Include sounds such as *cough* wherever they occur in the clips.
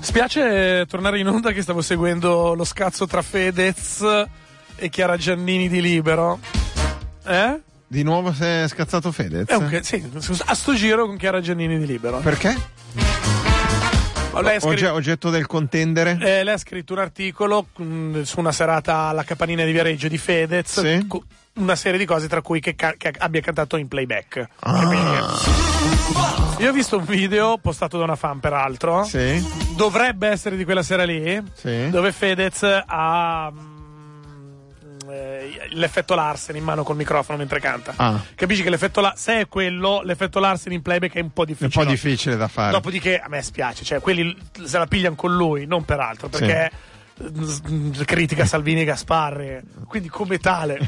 Spiace tornare in onda che stavo seguendo lo scazzo tra Fedez e Chiara Giannini di Libero. Eh? Di nuovo si è scazzato Fedez? È un, sì, a sto giro con Chiara Giannini di Libero. Perché? Lei scritto, oggetto del contendere? Eh, lei ha scritto un articolo mh, mm, su una serata alla Capanina di Viareggio di Fedez. Sì. una serie di cose, tra cui che, ca- che abbia cantato in playback. Ah. Io ho visto un video postato da una fan, peraltro. Sì. Dovrebbe essere di quella sera lì. Sì. Dove Fedez ha mm, l'effetto Larsen in mano col microfono mentre canta. Ah. Capisci che l'effetto la- se è quello, l'effetto Larsen in playback è un po' difficile. Un po' difficile da fare. Dopodiché a me spiace, cioè quelli se la pigliano con lui, non per altro, perché sì. critica Salvini e Gasparri, quindi come tale.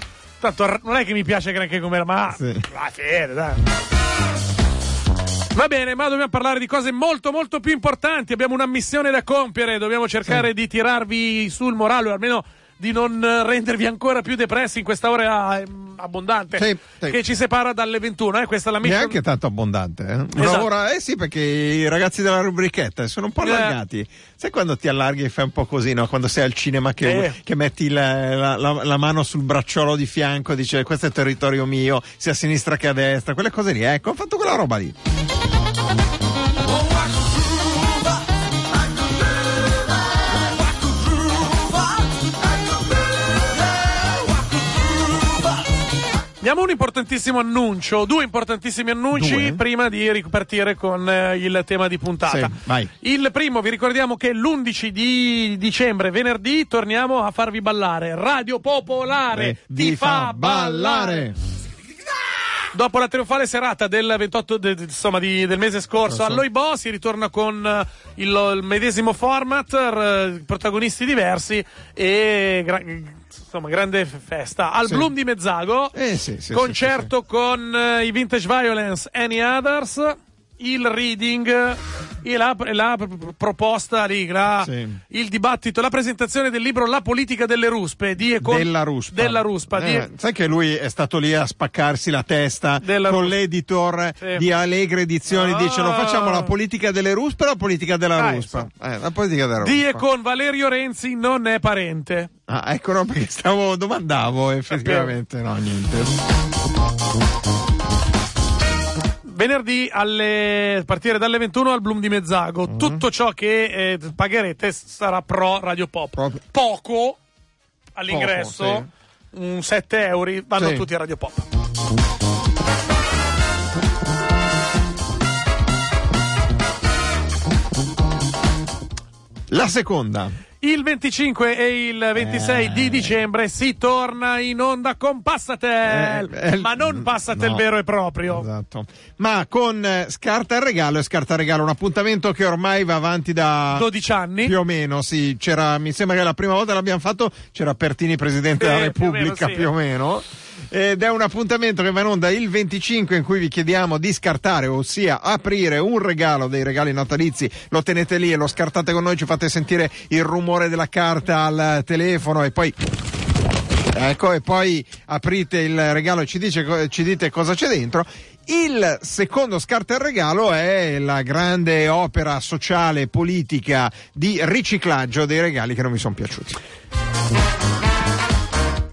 Tanto non è che mi piace granché come ma sì. va fede, dai. Va bene, ma dobbiamo parlare di cose molto molto più importanti. Abbiamo una missione da compiere, dobbiamo cercare sì. di tirarvi sul morale, o almeno di non rendervi ancora più depressi in questa ora abbondante sì, sì. che ci separa dalle 21. Eh? Questa è la mission... Neanche tanto abbondante. Eh? Una Esatto. ora, eh sì, perché i ragazzi della rubrichetta sono un po' Eh. allargati. Sai quando ti allarghi e fai un po' così, no? Quando sei al cinema che, Eh. che metti la, la- la- la mano sul bracciolo di fianco e dice questo è territorio mio, sia a sinistra che a destra, quelle cose lì. Ecco, ho fatto quella roba lì. Diamo un importantissimo annuncio, due importantissimi annunci Due? prima di ripartire con eh, il tema di puntata. Sì, vai. Il primo, vi ricordiamo che l'11 di dicembre, venerdì, torniamo a farvi ballare. Radio Popolare Eh, ti, fa ballare. Dopo la trionfale serata del 28 de- de- insomma, di- del mese scorso all'Oibo si ritorna con eh, il, il medesimo format, r- protagonisti diversi e gra- insomma, grande festa. Al Sì. Bloom di Mezzago, Eh, sì, sì, concerto con eh, i Vintage Violence, Any Others, il reading e la, la proposta lì, la- Sì. il dibattito, la presentazione del libro La politica delle ruspe di e con- della Ruspa. Della Ruspa, di- Eh, sai che lui è stato lì a spaccarsi la testa Della con Ruspa. l'editor Sì. di Allegre Edizioni. Ah. Dice: Lo facciamo la politica delle Ruspe o la politica della Ah, Ruspa? Eh, la politica della di e Ruspa. con Valerio Renzi non è parente. Ah, ecco, no, perché stavo domandavo effettivamente. No, niente. Venerdì alle, a partire dalle 21 al Bloom di Mezzago. Mm. Tutto ciò che eh, pagherete sarà pro Radio Pop. Proprio- Poco all'ingresso, Poco, un 7 euro, vanno Sì. tutti a Radio Pop. La seconda. Il 25 e il 26 Eh. di dicembre si torna in onda con Passatel, Eh, eh, ma non Passatel no. vero e proprio. Esatto. Ma con eh, Scarta il regalo e Scarta il regalo, un appuntamento che ormai va avanti da 12 anni. più o meno, sì. C'era, mi sembra che la prima volta l'abbiamo fatto, c'era Pertini presidente della più o meno, Repubblica, sì. più o meno. Ed è un appuntamento che va in onda il 25 in cui vi chiediamo di scartare, ossia aprire un regalo dei regali natalizi. Lo tenete lì e lo scartate con noi, ci fate sentire il rumore della carta al telefono e poi Ecco, e poi aprite il regalo e ci, dice ci dite cosa c'è dentro. Il secondo scarta il regalo è la grande opera sociale e politica di riciclaggio dei regali che non mi sono piaciuti.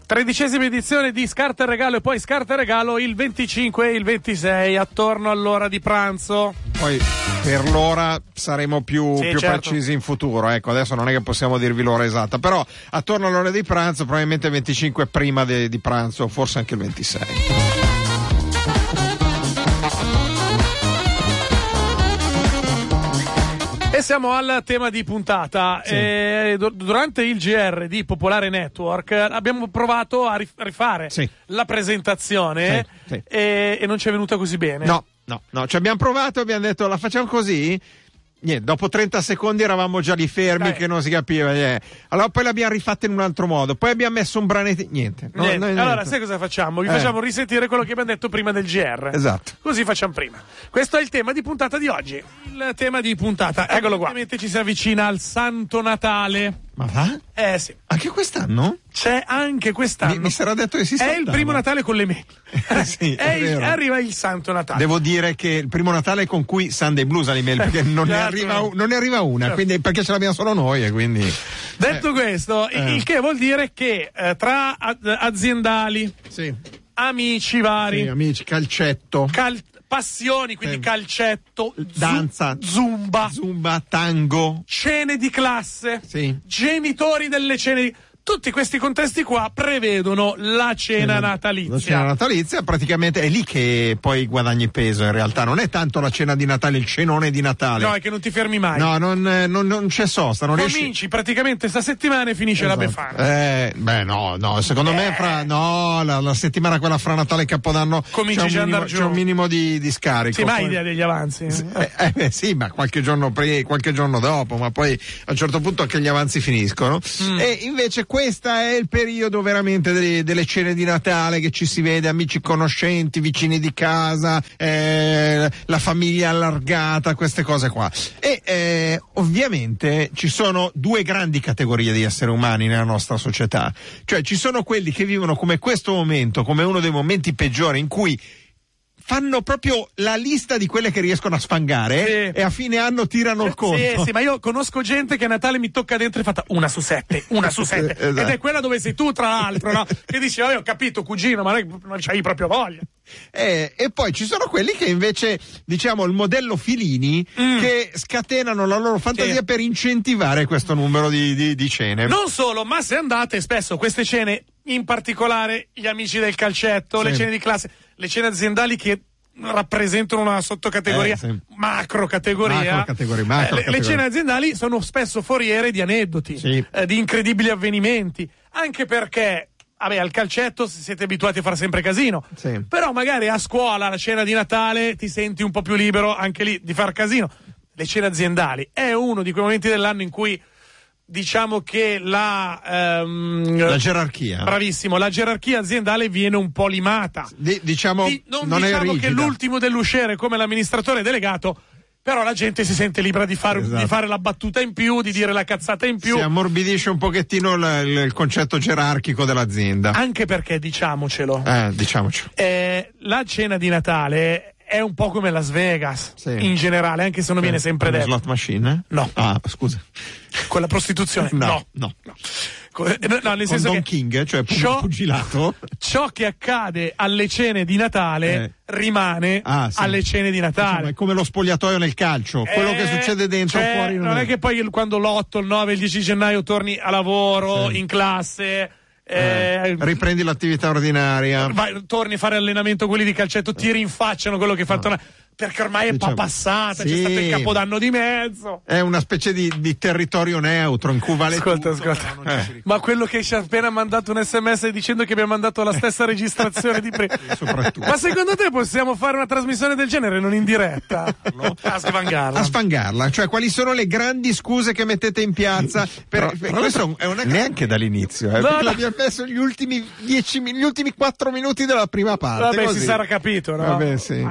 Tredicesima edizione di Scarta e Regalo e poi Scarta e Regalo il 25 e il 26 attorno all'ora di pranzo. Poi per l'ora saremo più, Sì, più certo. precisi in futuro. Ecco, adesso non è che possiamo dirvi l'ora esatta, però attorno all'ora di pranzo, probabilmente il 25 prima de- di pranzo, forse anche il 26. E siamo al tema di puntata. Sì. Eh, dur- durante il GR di Popolare Network eh, abbiamo provato a rif- rifare Sì. la presentazione sì. E, e non ci è venuta così bene. No, no, no, ci abbiamo provato, abbiamo detto la facciamo così. Niente, dopo 30 secondi eravamo già lì fermi Dai. che non si capiva. eh. Allora poi l'abbiamo rifatta in un altro modo, poi abbiamo messo un branetto. Niente. no, Niente. no, niente. Allora, sai cosa facciamo? Vi Eh. facciamo risentire quello che abbiamo detto prima del GR. Esatto. Così facciamo prima. Questo è il tema di puntata di oggi. Il tema di puntata, eccolo qua. Ovviamente ci si avvicina al Santo Natale. Ma va? Eh sì. Anche quest'anno? C'è anche quest'anno. Mi, mi sarà detto che si È saltava. il primo Natale con le mele. Eh sì, *laughs* è È il- arriva il Santo Natale. Devo dire che il primo Natale con cui Sunday Blues all'email perché non, ne, Certo. arriva, u- non ne arriva una, Certo. quindi, perché ce l'abbiamo solo noi e quindi... Detto questo, Eh. il che vuol dire che eh, tra aziendali, Sì, amici vari, sì, amici, calcetto, cal- passioni, quindi Sì. calcetto, Danza. zumba, zumba, tango, cene di classe, sì. genitori delle cene di... Tutti questi contesti qua prevedono la cena natalizia. La cena natalizia praticamente è lì che poi guadagni peso in realtà, non è tanto la cena di Natale, il cenone di Natale. No, è che non ti fermi mai. No, non, eh, non- non c'è sosta, non riesci... Cominci praticamente sta settimana e finisce la Esatto. befana. Eh, beh, no, no, secondo me fra, no, la, la settimana quella fra Natale e Capodanno Cominci c'è un minimo, c'è un minimo di, di scarico. Sì, ma hai Poi- idea degli avanzi? Eh, eh, beh, sì, ma qualche giorno prima, qualche giorno dopo, ma poi a un certo punto anche gli avanzi finiscono. Mm. E invece questo è il periodo veramente delle, delle cene di Natale che ci si vede, amici conoscenti, vicini di casa, eh, la famiglia allargata, queste cose qua. E eh, ovviamente ci sono due grandi categorie di esseri umani nella nostra società. Cioè ci sono quelli che vivono come questo momento, come uno dei momenti peggiori in cui fanno proprio la lista di quelle che riescono a sfangare Sì. e a fine anno tirano il conto. Sì, sì, ma io conosco gente che a Natale mi tocca dentro e fatta una su sette, una su *laughs* sette. Esatto. Ed è quella dove sei tu, tra l'altro, no? *laughs* Che dici, vabbè, ho capito, cugino, ma non c'hai proprio voglia. Eh, e poi ci sono quelli che invece, diciamo, il modello filini, che scatenano la loro fantasia Mm. Sì. per incentivare questo numero di, di- di cene. Non solo, ma se andate spesso queste cene, in particolare gli amici del calcetto, le Sì. cene di classe, le cene aziendali che rappresentano una sottocategoria, Eh, sì. macro categoria. Macro categoria, macro le, le categoria. cene aziendali sono spesso foriere di aneddoti, Sì. eh, di incredibili avvenimenti, anche perché Vabbè, al calcetto siete abituati a fare sempre casino. Sì. Però magari a scuola, la cena di Natale, ti senti un po' più libero anche lì di far casino. Le cene aziendali è uno di quei momenti dell'anno in cui diciamo che la, ehm, La gerarchia. bravissimo, la gerarchia aziendale viene un po' limata. Di- diciamo, Di- non, non è diciamo che l'ultimo dell'usciere come l'amministratore delegato, però la gente si sente libera di fare, Esatto. di fare la battuta in più, di dire la cazzata in più. Si ammorbidisce un pochettino il, il- il concetto gerarchico dell'azienda. Anche perché, diciamocelo, Eh, diciamoci. eh, la cena di Natale è un po' come Las Vegas Sì. in generale, anche se non viene sempre detto. slot machine? No. Ah, scusa. Con la prostituzione? No, no. Co- eh, no, no, nel Con senso Don che King, cioè pu- ciò, pugilato. ciò che accade alle cene di Natale Eh. rimane Ah, sì. alle cene di Natale. Insomma, è come lo spogliatoio nel calcio, quello che Eh, succede dentro cioè, fuori non è che poi quando l'8, il 9, il 10 gennaio torni a lavoro, Sì. in classe, Eh, eh, riprendi l'attività ordinaria. vai- torni a fare allenamento, quelli di calcetto ti rinfacciano quello che hai fatto. Perché ormai è un po' Diciamo, passata, c'è sì. stato il capodanno di mezzo. È una specie di, di territorio neutro in cui vale Ascolta, tutto, ascolta. però si Ma quello che ci ha appena mandato un sms dicendo che abbiamo mandato la stessa registrazione di prima. soprattutto. Ma secondo te possiamo fare una trasmissione del genere non in diretta? A sfangarla. a sfangarla, cioè quali sono le grandi scuse che mettete in piazza? Per, per- questo è una neanche dall'inizio, eh, No, no. l'abbiamo messo gli ultimi dieci, gli ultimi quattro minuti della prima parte. Vabbè, così. si sarà capito, no? Vabbè, sì.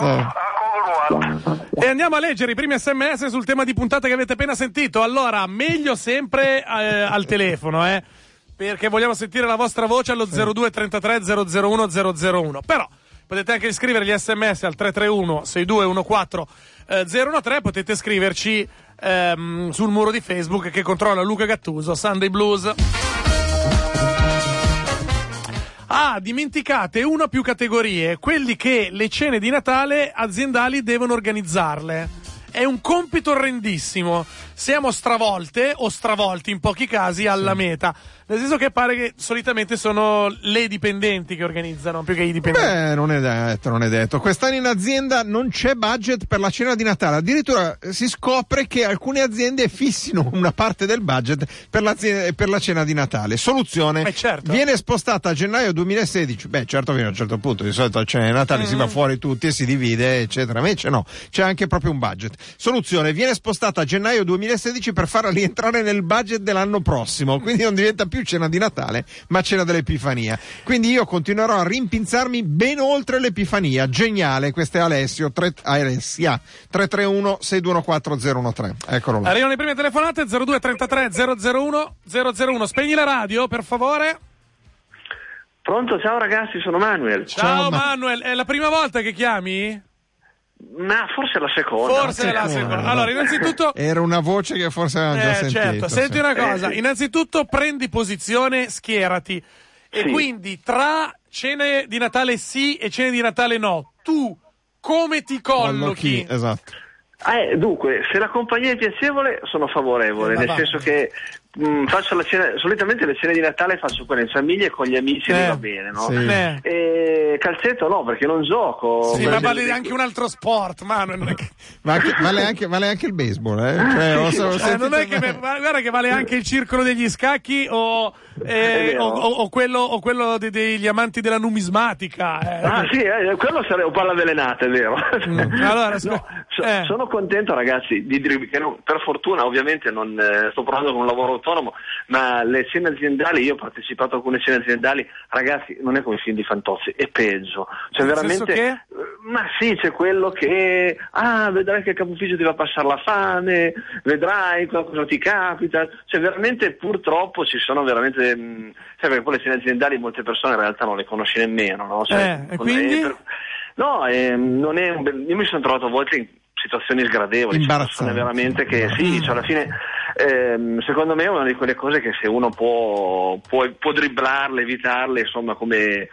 Eh. E andiamo a leggere i primi sms sul tema di puntata che avete appena sentito. Allora, meglio sempre eh, al telefono, eh? Perché vogliamo sentire la vostra voce allo 0233 001 001. Però potete anche scrivere gli sms al 331 6214 eh, 013. Potete scriverci ehm, sul muro di Facebook che controlla Luca Gattuso, Sunday Blues. Ah, dimenticate una o più categorie, quelli che le cene di Natale aziendali devono organizzarle. È un compito orrendissimo. Siamo stravolte o stravolti in pochi casi alla meta. Nel senso che pare che solitamente sono le dipendenti che organizzano più che i dipendenti. Beh, non è detto, non è detto. Quest'anno in azienda non c'è budget per la cena di Natale. Addirittura eh, si scopre che alcune aziende fissino *laughs* una parte del budget per la, per la cena di Natale. Soluzione: Eh, certo. viene spostata a gennaio 2016. Beh, certo, fino a un certo punto. Di solito a cena di Natale Mm. si va fuori tutti e si divide, eccetera. Invece no, c'è anche proprio un budget. Soluzione: viene spostata a gennaio 2016 per farla rientrare nel budget dell'anno prossimo. Quindi non diventa più più cena di Natale, ma cena dell'Epifania. Quindi io continuerò a rimpinzarmi ben oltre l'Epifania. Geniale, questo è Alessio, 3, Alessia, 331 614 013. Eccolo là. Arrivano le prime telefonate 0233 001 001. Spegni la radio, per favore. Pronto, ciao ragazzi, sono Manuel. Ciao, ciao Manuel, è la prima volta che chiami? Ma forse è la seconda. Forse è la seconda. Allora, innanzitutto. Era una voce che forse avevamo già eh, sentito. Certo, senti una cosa. Eh, Innanzitutto prendi posizione, schierati. E sì. quindi tra cene di Natale sì e cene di Natale no, tu come ti collochi? Esatto. Eh, dunque, se la compagnia è piacevole sono favorevole, eh, nel senso che mh, mm, faccio la cena, solitamente le cene di Natale faccio quelle in famiglia e con gli amici eh, va bene, no? Sì. Eh. E calcetto no, perché non gioco. Sì, ma vale anche un altro sport, Manu. ma anche, vale, anche, vale, anche, il baseball, eh? Cioè, sì, so, eh, non è che, guarda che vale anche il circolo degli scacchi o, eh, o, o, o quello, o quello de, degli amanti della numismatica. Eh. Ah sì, eh, quello sarebbe un po' avvelenata, è vero. Mm. Allora, no, so, sono contento ragazzi, di, che non, per fortuna ovviamente non sto provando con un lavoro autonomo, ma le scene aziendali, io ho partecipato a alcune scene aziendali, ragazzi, non è come i film di Fantozzi, è peggio. Cioè veramente... Che? Eh, ma sì, c'è quello che, ah, vedrai che il capo ufficio ti va a passare la fame, vedrai cosa ti capita. Cioè veramente purtroppo ci sono veramente, mh, cioè perché poi le scene aziendali molte persone in realtà non le conosci nemmeno, no? Cioè, eh, e quindi? Per... No, eh, non è un be... io mi sono trovato a volte in situazioni sgradevoli, imbarazzanti. veramente che sì, cioè alla fine ehm, secondo me è una di quelle cose che se uno può, può, può dribblarle, evitarle, insomma come,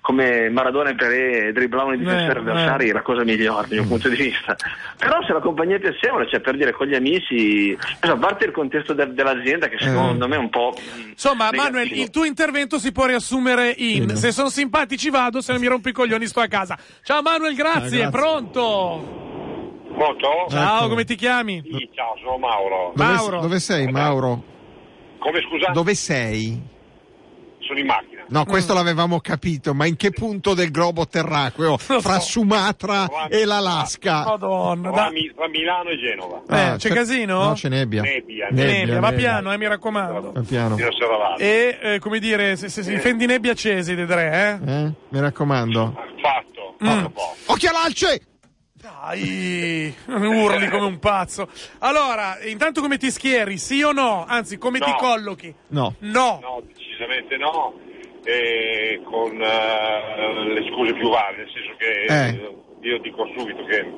come Maradona e Peré dribblavano i difensori avversari è la cosa migliore dal mio punto di vista. Però se la compagnia è piacevole, cioè per dire con gli amici, a parte il contesto de- dell'azienda che secondo eh. me è un po'... Insomma, negativo. Manuel, il tuo intervento si può riassumere in se sono simpatici vado, se non mi rompo i coglioni sto a casa. Ciao Manuel, grazie, ah, grazie. pronto? Pronto? Ciao, ecco. come ti chiami? Sì, ciao, sono Mauro. Dove, Mauro. dove sei, Mauro? Come scusa? Dove sei? Sono in macchina. No, questo mm. l'avevamo capito, ma in che punto del globo terracqueo? Fra Sumatra tra, e l'Alaska? Madonna. Tra, tra Milano e Genova. Eh, ah, c'è, c'è, casino? No, c'è nebbia. Nebbia, nebbia. nebbia. Va piano, eh, mi raccomando. Va piano. E, eh, come dire, se, se, se eh. fendi nebbia accesi dei tre, eh? eh? Mi raccomando. Fatto, fatto mm. Occhio all'alce! Dai, urli come un pazzo. Allora, intanto come ti schieri? Sì o no? Anzi, come no. ti collochi? No. No. No, decisamente no. E con uh, le scuse più varie, nel senso che eh. io dico subito che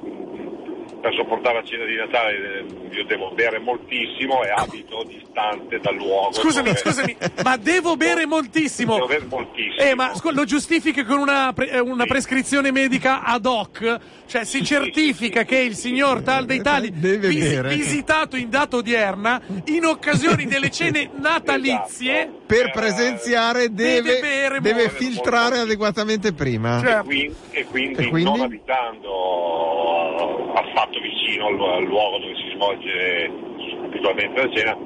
per sopportare la cena di Natale eh, io devo bere moltissimo e abito distante dal luogo. Scusami, dove... scusami, ma devo bere moltissimo? Devo bere moltissimo. Eh, ma lo giustifichi con una, pre- eh, una sì. prescrizione medica ad hoc? Cioè si certifica che il signor tal dei tali vis- visitato in data odierna in occasioni delle cene natalizie esatto. per presenziare deve, deve, deve filtrare adeguatamente prima. Cioè, e, quindi, e, quindi, e quindi non abitando affatto vicino al, al luogo dove si svolge abitualmente la cena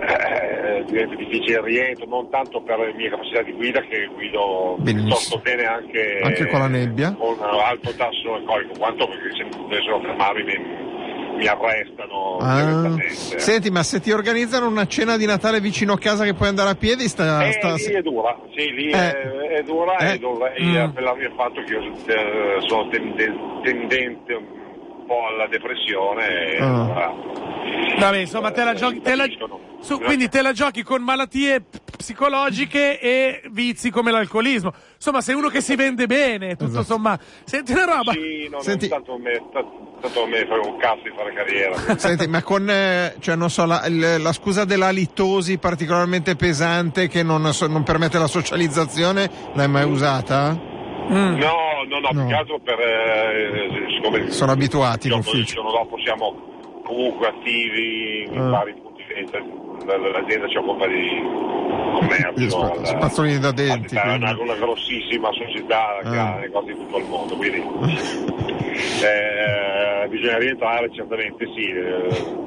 eh, diventa difficile il rientro, non tanto per le mie capacità di guida che guido piuttosto bene anche, anche con la nebbia, con un alto tasso alcolico, quanto perché se dovessero fermarmi mi, mi arrestano ah. Senti, ma se ti organizzano una cena di Natale vicino a casa che puoi andare a piedi, sta, eh, sta... lì è dura, sì, lì eh. è, è, dura eh. e dovrei mm. appellarmi al fatto che io eh, sono tendente po' alla depressione e ah. Vabbè, insomma, te la giochi. Te la, su, quindi te la giochi con malattie psicologiche e vizi come l'alcolismo. Insomma, sei uno che si vende bene, tutto esatto. sommato. Senti una roba. Sì, non Senti... tanto me, tanto a me fare un cazzo di fare carriera. *laughs* Senti, ma con, eh, cioè, non so, la, la, scusa della litosi particolarmente pesante che non, non permette la socializzazione, l'hai mai usata? Mm. No, no, no, no, più che altro per... Eh, siccome sono abituati in ufficio. Il giorno dopo siamo comunque attivi in uh. vari. L'azienda ci occupa di commercio, spazzolini da denti. È una, una, grossissima società che ha negozi in tutto il mondo, quindi *laughs* eh, bisogna rientrare certamente sì, eh,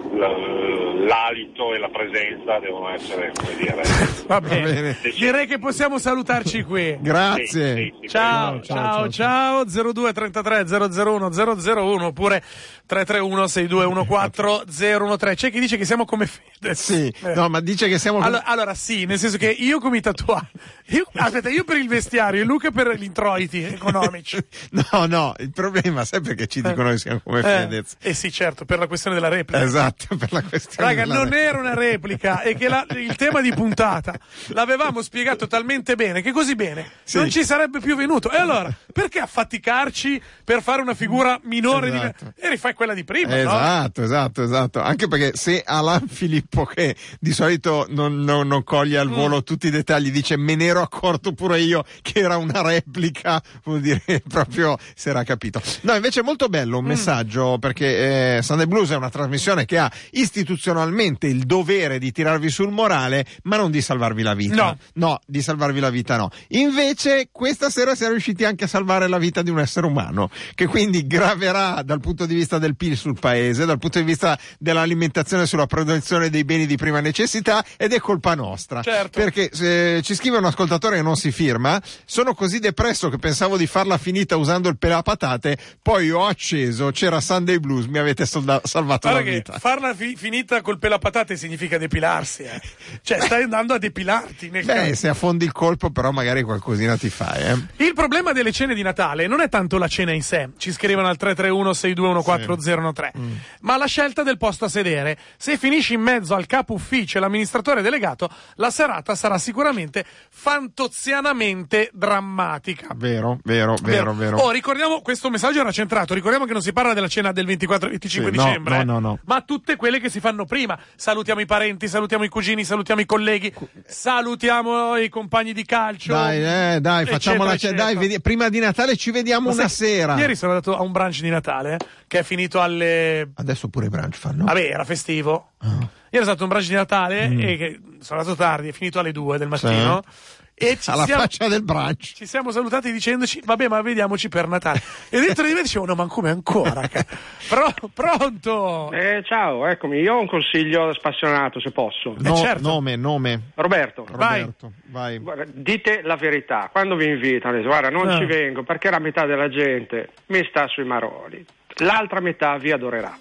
l'alito e la presenza devono essere, come dire. Va bene, direi che possiamo salutarci qui. *laughs* Grazie. Sì, sì, sì, ciao, ciao, ciao, ciao, 02 33 001 001 oppure 331 6214 013 c'è chi dice che siamo come Fede. Sì. Eh. no ma dice che siamo come... allora, allora, sì nel senso che io come i tatuaggi io, aspetta io per il vestiario e Luca per gli introiti economici. *laughs* No no il problema sai perché ci dicono che siamo come eh, Fedez? Eh sì certo per la questione della replica. Esatto per la questione raga non replica. era una replica e che la, il tema di puntata l'avevamo spiegato talmente bene che così bene sì. non ci sarebbe più venuto. E allora perché affaticarci per fare una figura minore esatto. di... e rifai quella di prima esatto no? esatto esatto anche perché se Alan *laughs* Filippo che di solito non, non, non coglie al volo mm. tutti i dettagli dice me ne ero accorto pure io che era una replica *laughs* vuol dire *laughs* proprio si era capito no invece è molto bello un mm. messaggio perché eh, Sunday Blues è una trasmissione che ha istituzionalmente il dovere di tirarvi sul morale ma non di salvarvi la vita no, no di salvarvi la vita no invece questa sera siamo riusciti anche a salvare la vita di un essere umano che quindi graverà dal punto di vista del del PIL sul paese, dal punto di vista dell'alimentazione sulla produzione dei beni di prima necessità ed è colpa nostra. Certo. Perché eh, ci scrive un ascoltatore che non si firma, sono così depresso che pensavo di farla finita usando il pelapatate, poi ho acceso, c'era Sunday Blues, mi avete solda- salvato Guarda la vita. farla fi- finita col pelapatate significa depilarsi, eh. cioè eh. stai andando a depilarti. Nel Beh, caso. se affondi il colpo però magari qualcosina ti fai. Eh. Il problema delle cene di Natale non è tanto la cena in sé, ci scrivono al 331 6214 003. Mm. mm. Ma la scelta del posto a sedere. Se finisci in mezzo al capo ufficio e l'amministratore delegato, la serata sarà sicuramente fantozianamente drammatica. Vero, vero, vero, vero. vero. Oh, ricordiamo, questo messaggio era centrato. Ricordiamo che non si parla della cena del 24-25 sì, dicembre. No, eh? no, no, eh. Ma tutte quelle che si fanno prima. Salutiamo i parenti, salutiamo i cugini, salutiamo i colleghi, salutiamo i compagni di calcio. Dai, eh, dai, facciamo la cena. Prima di Natale ci vediamo Ma una sai, sera. Ieri sono andato a un brunch di Natale. Eh? Che è finito alle... Adesso pure i brunch fanno. Vabbè, era festivo. Oh. Io ero stato un brunch di Natale mm. e che sono andato tardi, è finito alle 2 del mattino. Sì. E *laughs* ci alla siamo, faccia del brunch. Ci siamo salutati dicendoci, vabbè, ma vediamoci per Natale. E dentro di me dicevo, no, ma come ancora? *laughs* Pro, pronto? Eh, ciao, eccomi. Io ho un consiglio spassionato, se posso. No, eh, certo. Nome, nome. Roberto. Roberto, vai. vai. Dite la verità. Quando vi invitano, guarda, non no. ci vengo perché la metà della gente mi sta sui maroni. L'altra metà vi adorerà.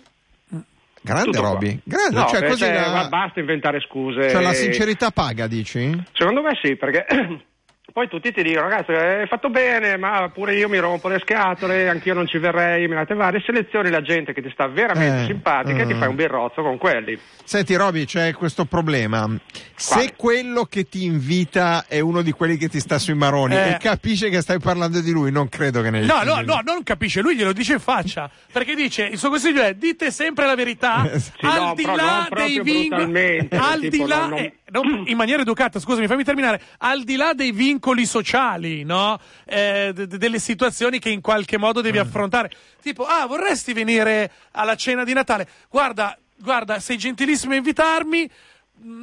Grande Roby, grande, no, cioè, così cioè, la... basta inventare scuse. Cioè la sincerità paga, dici? Secondo me sì, perché *clears throat* poi tutti ti dicono, ragazzi, hai fatto bene, ma pure io mi rompo le scatole, anch'io non ci verrei, mi date varie. Selezioni la gente che ti sta veramente Eh, simpatica e ti eh. fai un birrozzo con quelli. Senti Roby, c'è questo problema. Se quello che ti invita è uno di quelli che ti sta sui maroni Eh. e capisce che stai parlando di lui, non credo che ne No, no, no, non capisce, lui glielo dice in faccia. Perché dice, il suo consiglio è dite sempre la verità, Sì, al no, di là dei vincoli, al tipo, di là, non- non- eh, non- in maniera educata, scusami, fammi terminare, al di là dei vincoli sociali, no? Eh, d- delle situazioni che in qualche modo devi affrontare. Tipo, ah, vorresti venire alla cena di Natale? Guarda, guarda, sei gentilissimo a invitarmi,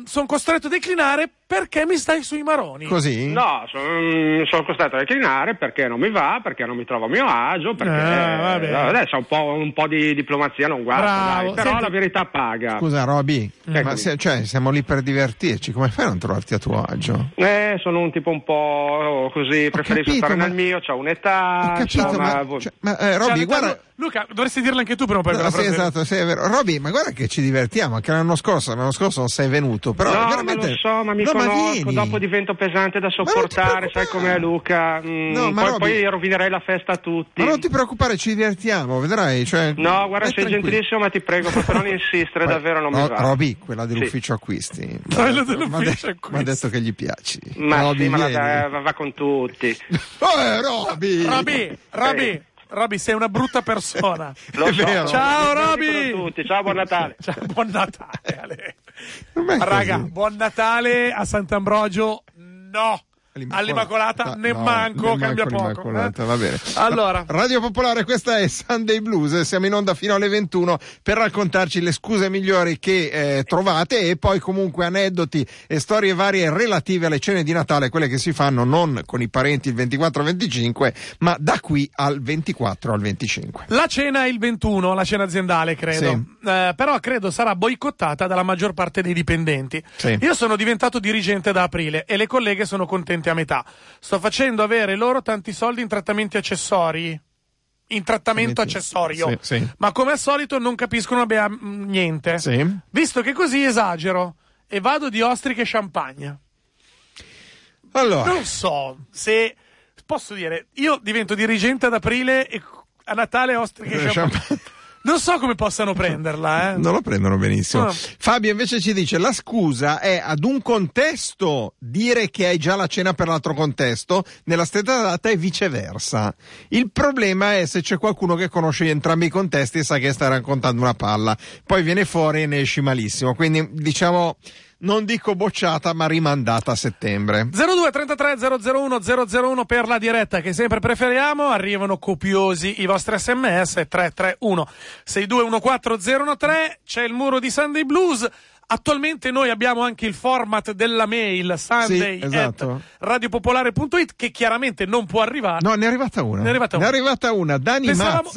sono costretto a declinare perché mi stai sui maroni. Così? No, sono, sono costretto a declinare perché non mi va, perché non mi trovo a mio agio, perché vabbè. eh, adesso un po', un po' di diplomazia non dai, però Senti- la verità paga. Scusa Roby, ma Eccomi. se- cioè, siamo lì per divertirci, come fai a non trovarti a tuo agio? Eh, sono un tipo un po' così, preferisco capito, stare ma- nel mio, ho un'età, Ho capito, insomma, ma, cioè, ma, eh, Roby, Cioè, guarda... Luca, dovresti dirlo anche tu o poi. No, per la sì, prossima- esatto, sì, è vero. Roby, ma guarda che ci divertiamo, anche l'anno scorso, l'anno scorso non sei venuto, però no, veramente... ma lo so, ma mi No, conosco, vieni. dopo divento pesante da sopportare, sai com'è Luca, Mm, No, ma poi, Roby- poi rovinerei la festa a tutti. Ma non ti preoccupare, ci divertiamo, vedrai. Cioè, No, guarda, sei tranquillo. gentilissimo, ma ti prego, proprio non *laughs* insistere, davvero non no, mi va. Roby, quella dell'ufficio acquisti. Quella Ma- dell'ufficio acquisti. Ma ha detto che gli piaci. Ma Roby, sì, ma eh, va, va con tutti. *laughs* Eh, Roby! Roby, Roby, Roby, sei una brutta persona. Lo *laughs* È so. vero. Ciao, Roby. Ciao, buon Natale. Ciao, buon Natale. Raga, buon Natale a Sant'Ambrogio. No. All'Immacolata ne No, manco, ne cambia manco poco. eh. va bene. Allora, Radio Popolare, questa è Sunday Blues. Siamo in onda fino alle 21 per raccontarci le scuse migliori che eh, trovate e poi comunque aneddoti e storie varie relative alle cene di Natale, quelle che si fanno non con i parenti il 24-25, ma da qui al 24 al 25. la cena è il 21, la cena aziendale, credo. Sì. Eh, però credo sarà boicottata dalla maggior parte dei dipendenti. Sì. Io sono diventato dirigente da aprile e le colleghe sono contente a metà. Sto facendo avere loro tanti soldi in trattamenti accessori. in trattamento accessorio. Sì, sì. Ma come al solito non capiscono abbia niente. Visto che così esagero e vado di ostriche e champagne. Allora. Non so se posso dire, io divento dirigente ad aprile e a Natale ostriche e champagne. Non so come possano prenderla, eh. Non lo prendono benissimo. No. Fabio invece ci dice: la scusa è ad un contesto dire che hai già la cena per l'altro contesto, nella stessa data e viceversa. Il problema è se c'è qualcuno che conosce entrambi i contesti e sa che sta raccontando una palla. Poi viene fuori e ne esci malissimo. Quindi diciamo non dico bocciata, ma rimandata a settembre. 02 33 001 001 per la diretta che sempre preferiamo. Arrivano copiosi i vostri sms 331 6214013. C'è il muro di Sunday Blues. Attualmente noi abbiamo anche il format della mail sunday sì, esatto. radiopopolare.it che chiaramente non può arrivare. No, ne è arrivata una. Ne è arrivata una. Ne è arrivata una. Dani Pensavamo.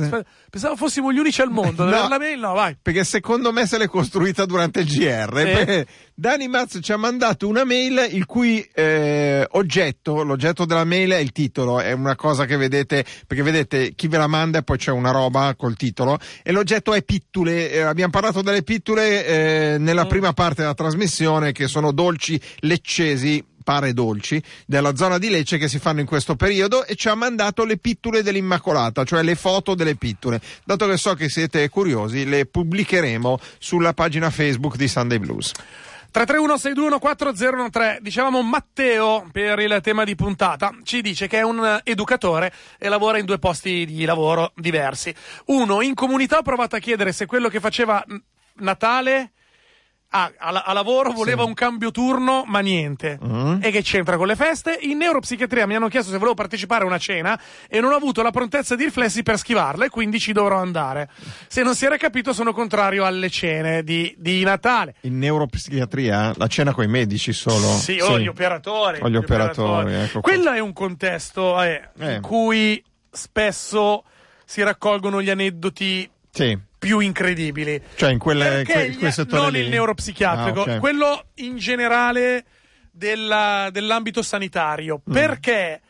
Pensavo fossimo gli unici al mondo. *laughs* no, la mail no, vai. Perché secondo me se l'è costruita durante il GR. Sì. Dani Mazz ci ha mandato una mail il cui eh, oggetto, l'oggetto della mail è il titolo, è una cosa che vedete, perché vedete chi ve la manda e poi c'è una roba col titolo e l'oggetto è pittule. Eh, abbiamo parlato delle pittule eh, nella mm. prima parte della trasmissione che sono dolci leccesi pare dolci della zona di Lecce che si fanno in questo periodo e ci ha mandato le pittule dell'Immacolata, cioè le foto delle pittule. Dato che so che siete curiosi, le pubblicheremo sulla pagina Facebook di Sunday Blues. 331-621-4013 dicevamo Matteo per il tema di puntata. Ci dice che è un educatore e lavora in due posti di lavoro diversi. Uno in comunità ho provato a chiedere se quello che faceva Natale a, a, a, lavoro voleva sì. un cambio turno, ma niente. Uh-huh. E che c'entra con le feste? In neuropsichiatria mi hanno chiesto se volevo partecipare a una cena e non ho avuto la prontezza di riflessi per schivarla e quindi ci dovrò andare. Se non si era capito, sono contrario alle cene di, di Natale. In neuropsichiatria la cena con i medici solo? Sì, sì. o gli operatori. O gli, gli operatori. operatori. Ecco Quello è un contesto eh, eh. in cui spesso si raccolgono gli aneddoti. Sì più incredibili. Cioè in, quelle, que, in quel settore Non lì. il neuropsichiatrico, ah, okay. quello in generale della, dell'ambito sanitario. Mm. Perché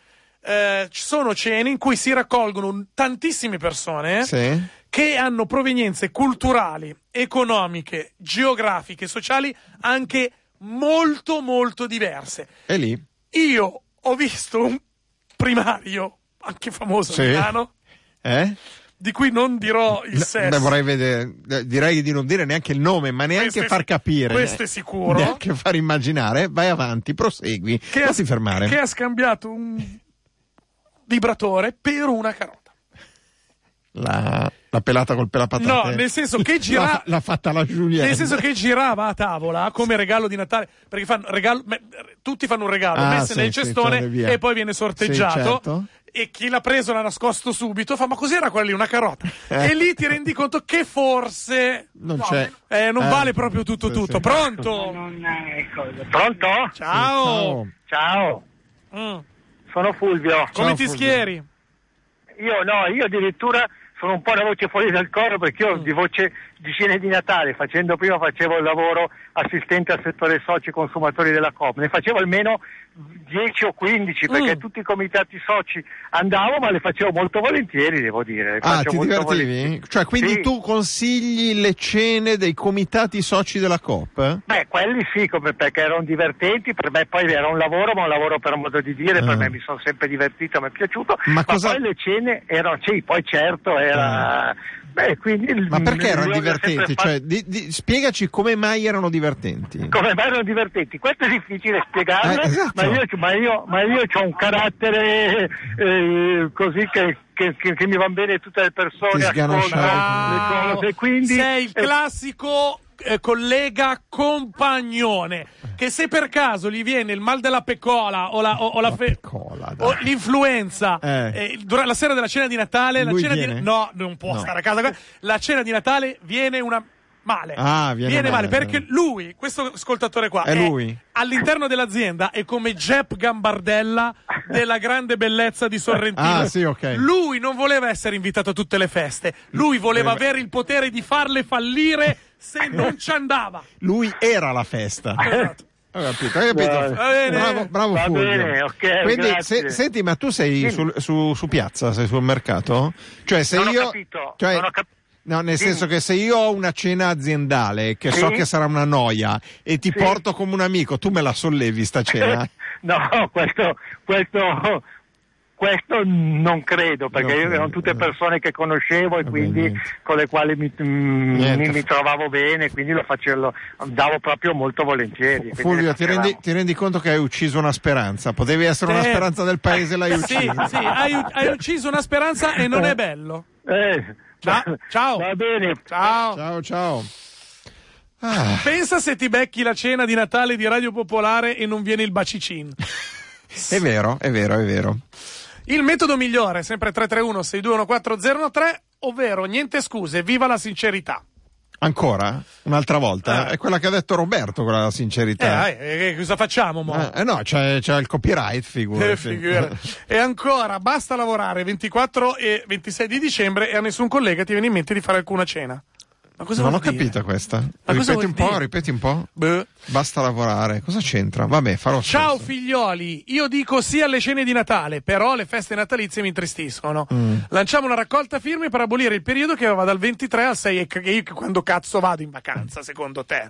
eh, ci sono cene in cui si raccolgono tantissime persone sì. che hanno provenienze culturali, economiche, geografiche, sociali anche molto molto diverse. E lì? Io ho visto un primario, anche famoso sì. a Milano, eh? Di cui non dirò il sesso. Beh, vorrei vedere, direi di non dire neanche il nome, ma neanche far capire. Questo è sicuro. Neanche far immaginare. Vai avanti, prosegui. Che non ti fermare. Che ha scambiato un vibratore per una carota. La, la pelata col pelapatate. No, nel senso che *laughs* girava. l'ha, fatta la Giulietta. Nel senso che girava a tavola come regalo di Natale. Perché fanno regalo, tutti fanno un regalo, ah, messo sì, nel cestone sì, e poi viene sorteggiato. Sì, certo e chi l'ha preso l'ha nascosto subito, fa ma cos'era quella lì, una carota? *laughs* Eh. E lì ti rendi conto che forse non no, c'è. Eh, non eh. vale proprio tutto sì, tutto. Sì. Pronto? Pronto? Ciao. Ciao. Mm. Sono Fulvio. Come Ciao, ti Fulvio. schieri? Io no, io addirittura sono un po' una voce fuori dal coro perché io mm. di voce di scene di Natale, facendo prima facevo il lavoro assistente al settore soci consumatori della Coop, ne facevo almeno 10 o 15 perché mm. tutti i comitati soci andavo ma le facevo molto volentieri devo dire. ah ti divertivi? Cioè quindi sì. tu consigli le cene dei comitati soci della Coop? Beh quelli sì come, perché erano divertenti, per me poi era un lavoro ma un lavoro per modo di dire, ah. per me mi sono sempre divertito, mi è piaciuto, ma, ma cosa... poi le cene erano, sì poi certo era... Ah Beh, quindi Ma perché erano divertenti? Cioè, di, di, spiegaci come mai erano divertenti. Come mai erano divertenti? Questo è difficile spiegarlo, eh, esatto. ma, io, ma, io, ma io ho un carattere eh, così che, che, che, che, mi vanno bene tutte le persone, ascoltano le cose. Quindi, Sei il classico eh, collega compagnone che se per caso gli viene il mal della pecola o, la, o, o, la fe- pecola, o l'influenza eh. Eh, durante la sera della cena di Natale la cena di, no non può no. stare a casa la cena di Natale viene una male. Ah, viene, viene male, male, perché lui, questo ascoltatore qua, è, è lui. all'interno dell'azienda è come Jep Gambardella della grande bellezza di Sorrentino. Ah, sì, ok. Lui non voleva essere invitato a tutte le feste, lui voleva avere il potere di farle fallire se *laughs* non ci andava. Lui era la festa. Esatto. Ho capito, hai capito. Va bene. Bravo, bravo Va Fulvio. bene, ok, Quindi, se- senti, ma tu sei sul- su, su piazza, sei sul mercato? Cioè, se Non ho io. capito, cioè, non ho cap- No, nel Dimmi. senso che se io ho una cena aziendale che so Sì. che sarà una noia e ti Sì. porto come un amico, tu me la sollevi sta cena? *laughs* No, questo, questo, questo non credo, perché Non io erano tutte eh. persone che conoscevo e quindi niente. con le quali mi, mm, mi- mi trovavo bene, quindi lo facevo, davo proprio molto volentieri. Fulvio, ti rendi, ti rendi conto che hai ucciso una speranza? Potevi essere una Te- speranza del paese, l'hai Sì, uccisa. sì, hai, hai ucciso una speranza e non è bello. Eh, Ciao, ciao. Va bene. Ciao. Ciao, ciao. Ah, Pensa se ti becchi la cena di Natale di Radio Popolare e non viene il bacicin. è vero, è vero, è vero. Il metodo migliore, sempre 331 6214013, ovvero niente scuse, viva la sincerità. Ancora? Un'altra volta? Eh. È quella che ha detto Roberto, con la Eh, sincerità. eh, eh, cosa facciamo, mo? Eh, eh, no, c'è, c'è il copyright, Eh, figurati. figura. e ancora, basta lavorare 24 e 26 di dicembre e a nessun collega ti viene in mente di fare alcuna cena. Ma cosa non ho dire? capito questa. cosa Ripeti un po', dire? ripeti un po'. Beh. Basta lavorare. Cosa c'entra? Vabbè, farò Ciao figlioli, io dico sì alle cene di Natale, però le feste natalizie mi intristiscono. Mm. Lanciamo una raccolta firme per abolire il periodo che va dal 23 al 6 e io quando cazzo vado in vacanza, secondo te?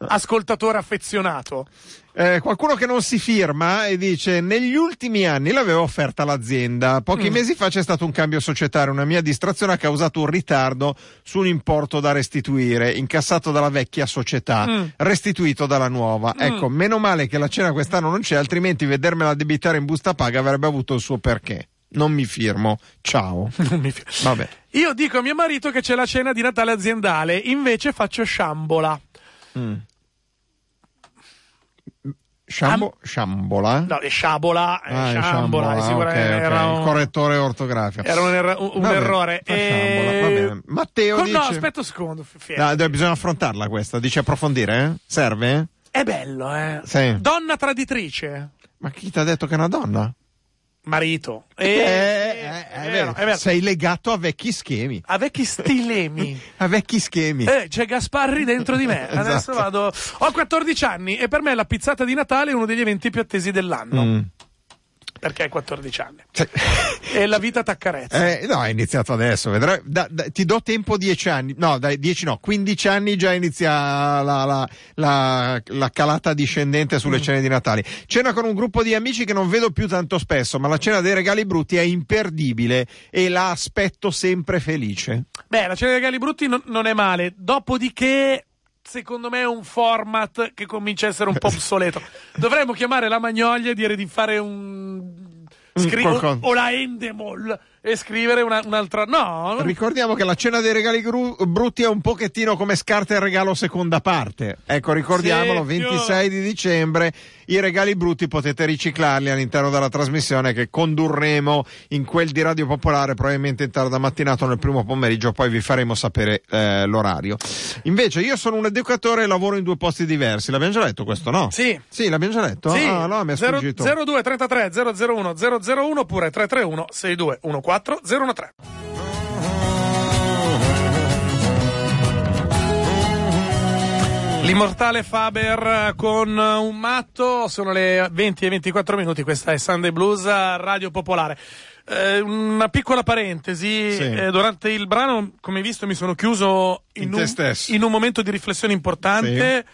Ascoltatore affezionato. Eh, qualcuno che non si firma e dice: Negli ultimi anni l'avevo offerta l'azienda. Mm. Pochi mesi fa c'è stato un cambio societario. Una mia distrazione ha causato un ritardo su un importo da restituire, incassato dalla vecchia società, Mm. restituito dalla nuova. Ecco, meno male che la cena quest'anno non c'è, altrimenti vedermela debitare in busta paga avrebbe avuto il suo perché. Non mi firmo. Ciao. *laughs* Non mi fi- Vabbè. Io dico a mio marito che c'è la cena di Natale aziendale, invece faccio sciambola. Sciambo- sciambola? No, è sciabola, Ah, sciambola, è sicuramente ok, ok. era Il un, correttore ortografico. era un, erro- un- Vabbè, errore. sciambola, E- bene. Matteo Co- dice... No, aspetta un secondo. No, bisogna affrontarla questa. Dice approfondire, eh? Serve? È bello, eh? Sì. Donna traditrice. Ma chi ti ha detto che è una donna? Marito. Eh, Eh, eh, è vero, è vero. Sei legato a vecchi schemi. A vecchi stilemi. *laughs* A vecchi schemi. Eh, c'è Gasparri dentro di me. *laughs* Adesso Esatto. vado. Ho 14 anni e per me la pizzata di Natale è uno degli eventi più attesi dell'anno. Mm. Perché hai 14 anni. E la vita t'accarezza. Eh, no, è iniziato adesso, vedrai. Da- da- ti do tempo 10 anni, no, dai, 10 no, 15 anni già inizia la, la- la- la calata discendente sulle cene di Natale. Cena con un gruppo di amici che non vedo più tanto spesso, ma la cena dei regali brutti è imperdibile e la aspetto sempre felice. Beh, la cena dei regali brutti non, non è male. Dopodiché, secondo me, è un format che comincia a essere un po' obsoleto. *laughs* Dovremmo chiamare la Magnolia e dire di fare un. scri- o, o la Endemol e scrivere una- un'altra. No, no. Ricordiamo che la cena dei regali gru- brutti è un pochettino come scarta il regalo seconda parte. Ecco, ricordiamolo, Sì, più- 26 di dicembre, i regali brutti potete riciclarli all'interno della trasmissione che condurremo in quel di Radio Popolare, probabilmente in tarda mattinato nel primo pomeriggio, poi vi faremo sapere eh, l'orario. Invece io sono un educatore e lavoro in due posti diversi. L'abbiamo già letto questo, no? Sì. Sì, l'abbiamo già letto? Sì, Ah, no, mi è Zero- sfuggito. 02 33 001 001 oppure 331 62 14 013. L'immortale Faber con un matto, sono le 20 e 24 minuti, questa è Sunday Blues a Radio Popolare. Eh, una piccola parentesi, Sì. eh, durante il brano, come hai visto, mi sono chiuso in, In un, in un momento di riflessione importante,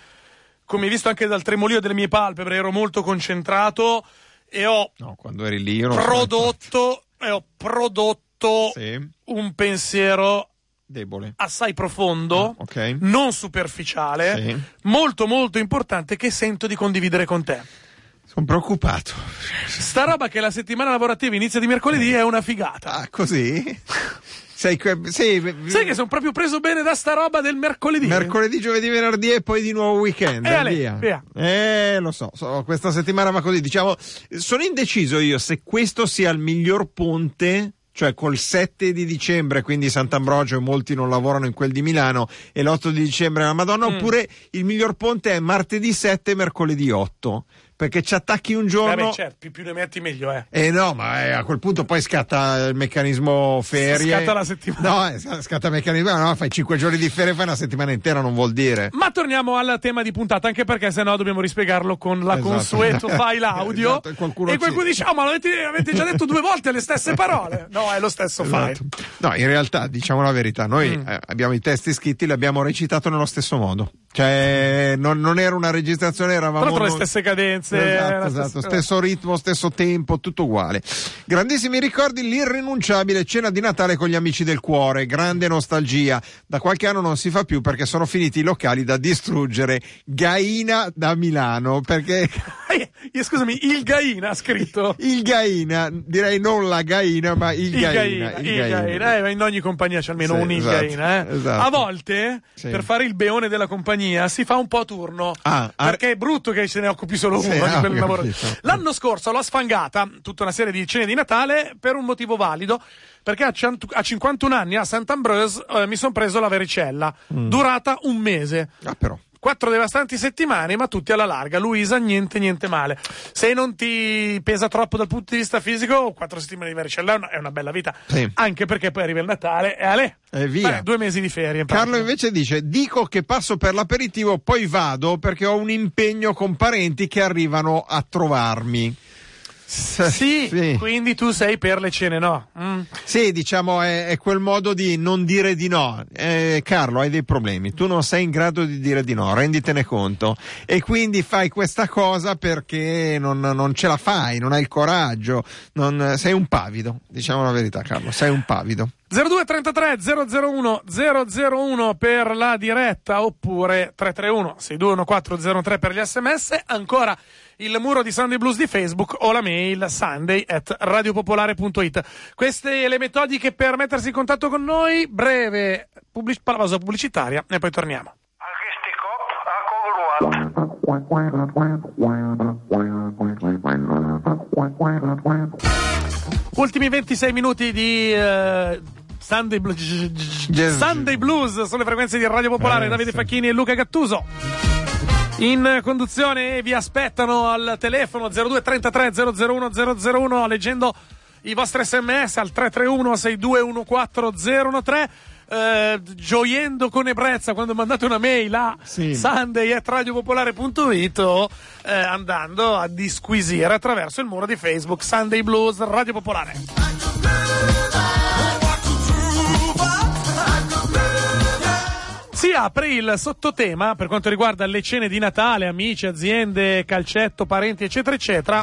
come hai visto anche dal tremolio delle mie palpebre, ero molto concentrato e ho No, quando eri lì prodotto, e ho prodotto Sì. un pensiero debole. assai profondo, Ah, ok. non superficiale, Sì. molto molto importante che sento di condividere con te. Sono preoccupato. Sta roba che la settimana lavorativa inizia di mercoledì è una figata. Ah, così? Sei sì, Sai che sono proprio preso bene da sta roba del mercoledì? Mercoledì, giovedì, venerdì e poi di nuovo weekend. Eh, ale, via. via. Eh, lo so, so, questa settimana va così. Diciamo, sono indeciso io se questo sia il miglior ponte. Cioè col 7 di dicembre, quindi Sant'Ambrogio, e molti non lavorano in quel di Milano, e l'8 di dicembre la Madonna, Mm. oppure il miglior ponte è martedì 7 e mercoledì 8. Perché ci attacchi un giorno. Vabbè, certo, più, più ne metti meglio, eh. Eh no, ma eh, a quel punto poi scatta il meccanismo ferie. Scatta la settimana. No, eh, scatta il meccanismo, no, fai 5 giorni di ferie, fai una settimana intera, non vuol dire. Ma torniamo al tema di puntata, anche perché sennò dobbiamo rispiegarlo con la Esatto. consueto *laughs* file audio. Esatto, e qualcuno e qualcuno ci- dice: Oh, ma l'avete avete già detto due volte le stesse parole. No, è lo stesso file. Esatto. No, in realtà, diciamo la verità, noi Mm. eh, abbiamo i testi scritti, li abbiamo recitato nello stesso modo. Cioè, non, non era una registrazione, eravamo. Tra l'altro le noi- stesse cadenze. Esatto, la esatto, stessa- stesso ritmo, stesso tempo, tutto uguale. Grandissimi ricordi, l'irrinunciabile cena di Natale con gli amici del cuore, grande nostalgia. Da qualche anno non si fa più perché sono finiti i locali da distruggere. Gaina da Milano, perché *laughs* Eh, scusami, il Gaina ha scritto. il Gaina, direi non la Gaina, ma il, Il Gaina. Gaina, il Gaina. Eh, ma in ogni compagnia c'è almeno Sì, un il esatto, Gaina. Eh. esatto. A volte, Sì. per fare il beone della compagnia, si fa un po' a turno. Ah, ah. perché è brutto che se ne occupi solo Sì, uno ah, quel ho lavoro. capito. L'anno scorso l'ho sfangata tutta una serie di cene di Natale per un motivo valido. Perché a, cent- a 51 anni a Sant'Ambrose eh, mi sono preso la varicella, Mm. durata un mese. Ah, però. Quattro devastanti settimane, ma tutti alla larga. Luisa, niente, niente male. Se non ti pesa troppo dal punto di vista fisico, quattro settimane di varicella è una, bella vita. Sì. Anche perché poi arriva il Natale e ale. E via. Beh, due mesi di ferie. in Carlo invece dice: Dico che passo per l'aperitivo, poi vado perché ho un impegno con parenti che arrivano a trovarmi. *laughs* Sì, sì. quindi tu sei per le cene, no? Mm. Sì, diciamo è, è quel modo di non dire di no. Eh, Carlo, hai dei problemi, tu non sei in grado di dire di no, renditene conto. E quindi fai questa cosa perché non, non ce la fai, non hai il coraggio, non- sei un pavido, diciamo la verità Carlo, sei un pavido. 0233 001 001 per la diretta oppure 331 621403 per gli sms ancora il muro di Sunday Blues di Facebook o la mail sunday at radiopopolare.it queste le metodiche per mettersi in contatto con noi breve pubblic- pausa pubblicitaria e poi torniamo. Ultimi 26 minuti di eh, Sunday, Blu-. Sunday Blues sulle frequenze di Radio Popolare Eh, Davide sì. Facchini e Luca Gattuso in conduzione vi aspettano al telefono 0233 001 001 leggendo i vostri sms al 331 6214 013 eh, gioiendo con ebbrezza quando mandate una mail a Sì. sunday.radiopopolare.it o eh, andando a disquisire attraverso il muro di Facebook Sunday Blues Radio Popolare. Si apre il sottotema per quanto riguarda le cene di Natale, amici, aziende, calcetto, parenti, eccetera, eccetera,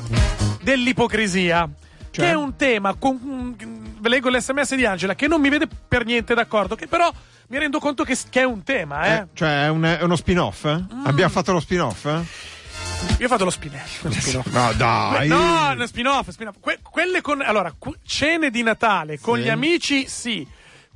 dell'ipocrisia. Cioè? Che è un tema, con, ve leggo l'sms di Angela, che non mi vede per niente d'accordo, che però mi rendo conto che, che è un tema, eh. Eh, cioè è, un- è uno spin-off? eh? Abbiamo fatto lo spin-off? Io ho fatto lo spin-off. lo spin-off. *laughs* No, dai! No, no, spin-off, spin-off. Que- quelle con allora, cu- cene di Natale con Sì. gli amici, sì.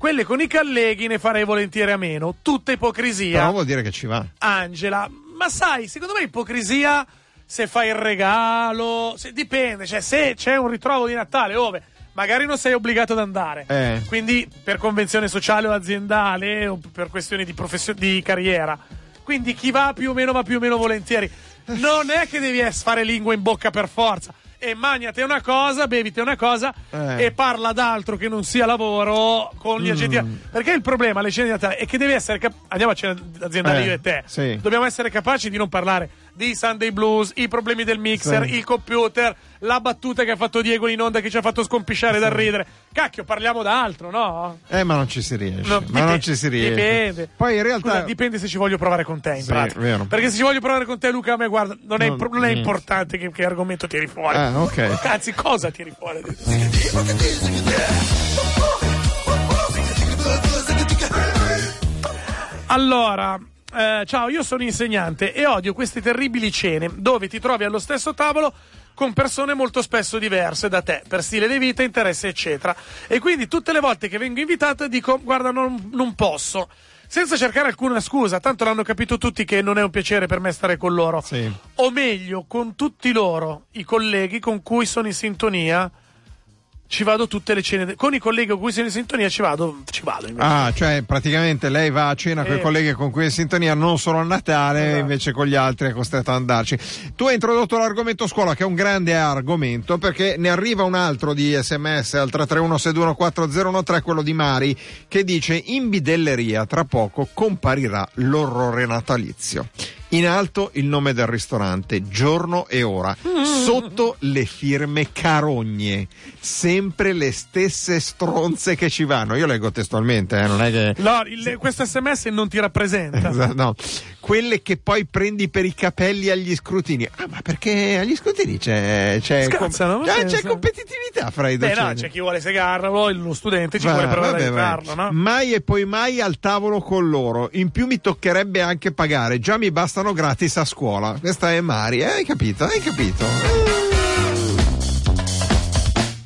Quelle con i colleghi ne farei volentieri a meno. Tutta ipocrisia. Però vuol dire che ci va. Angela, ma sai, secondo me ipocrisia se fai il regalo, se- dipende, cioè se c'è un ritrovo di Natale ove magari non sei obbligato ad andare, Eh. quindi per convenzione sociale o aziendale o per questioni di, professio- di carriera, quindi chi va più o meno va più o meno volentieri, non è che devi fare lingua in bocca per forza. E magnate una cosa, bevite una cosa Eh. e parla d'altro che non sia lavoro con gli agenti. Perché il problema alle cene di Natale è che devi essere cap- andiamo a cena aziendale Eh, io e te. sì. Dobbiamo essere capaci di non parlare di Sunday Blues, i problemi del mixer, Sì. il computer, la battuta che ha fatto Diego in onda che ci ha fatto scompisciare dal ridere. Cacchio, parliamo d'altro, no? Eh, ma non ci si riesce. No, ma dipende- non ci si riesce. Dipende. Poi in realtà. Scusa, dipende se ci voglio provare con te, in Sì, pratica. vero. Perché se ci voglio provare con te, Luca, a me guarda, non è, Non- non è niente. importante che, che argomento tiri fuori. Ah, ok. Anzi, cosa tiri fuori? Allora, eh, ciao, io sono insegnante e odio queste terribili cene dove ti trovi allo stesso tavolo con persone molto spesso diverse da te, per stile di vita, interessi, eccetera. E quindi tutte le volte che vengo invitato dico, guarda, non, non posso. Senza cercare alcuna scusa, tanto l'hanno capito tutti che non è un piacere per me stare con loro. Ci vado tutte le cene. Con i colleghi con cui sono in sintonia ci vado, ci vado invece. Ah, cioè praticamente lei va a cena con i Eh. colleghi con cui è in sintonia non solo a Natale, Esatto. invece con gli altri è costretto ad andarci. Tu hai introdotto l'argomento scuola, che è un grande argomento, perché ne arriva un altro di sms al 331 quello di Mari, che dice in bidelleria tra poco comparirà l'orrore natalizio. In alto il nome del ristorante, giorno e ora. Sotto le firme carogne. Sempre le stesse stronze che ci vanno. Io leggo testualmente, eh, non è che. No, il- questo sms non ti rappresenta. Esatto, *laughs* no. Quelle che poi prendi per i capelli agli scrutini. Ah, ma perché agli scrutini c'è. c'è, Scazzano, ma Ah, c'è competitività fra i Beh, docenti. no, c'è chi vuole segarlo, lo studente ci Va- vuole provare vabbè, vai. aiutarlo, no? Mai e poi mai al tavolo con loro. In più mi toccherebbe anche pagare. Già mi bastano gratis a scuola. Questa è Mari, eh? hai capito? Hai capito?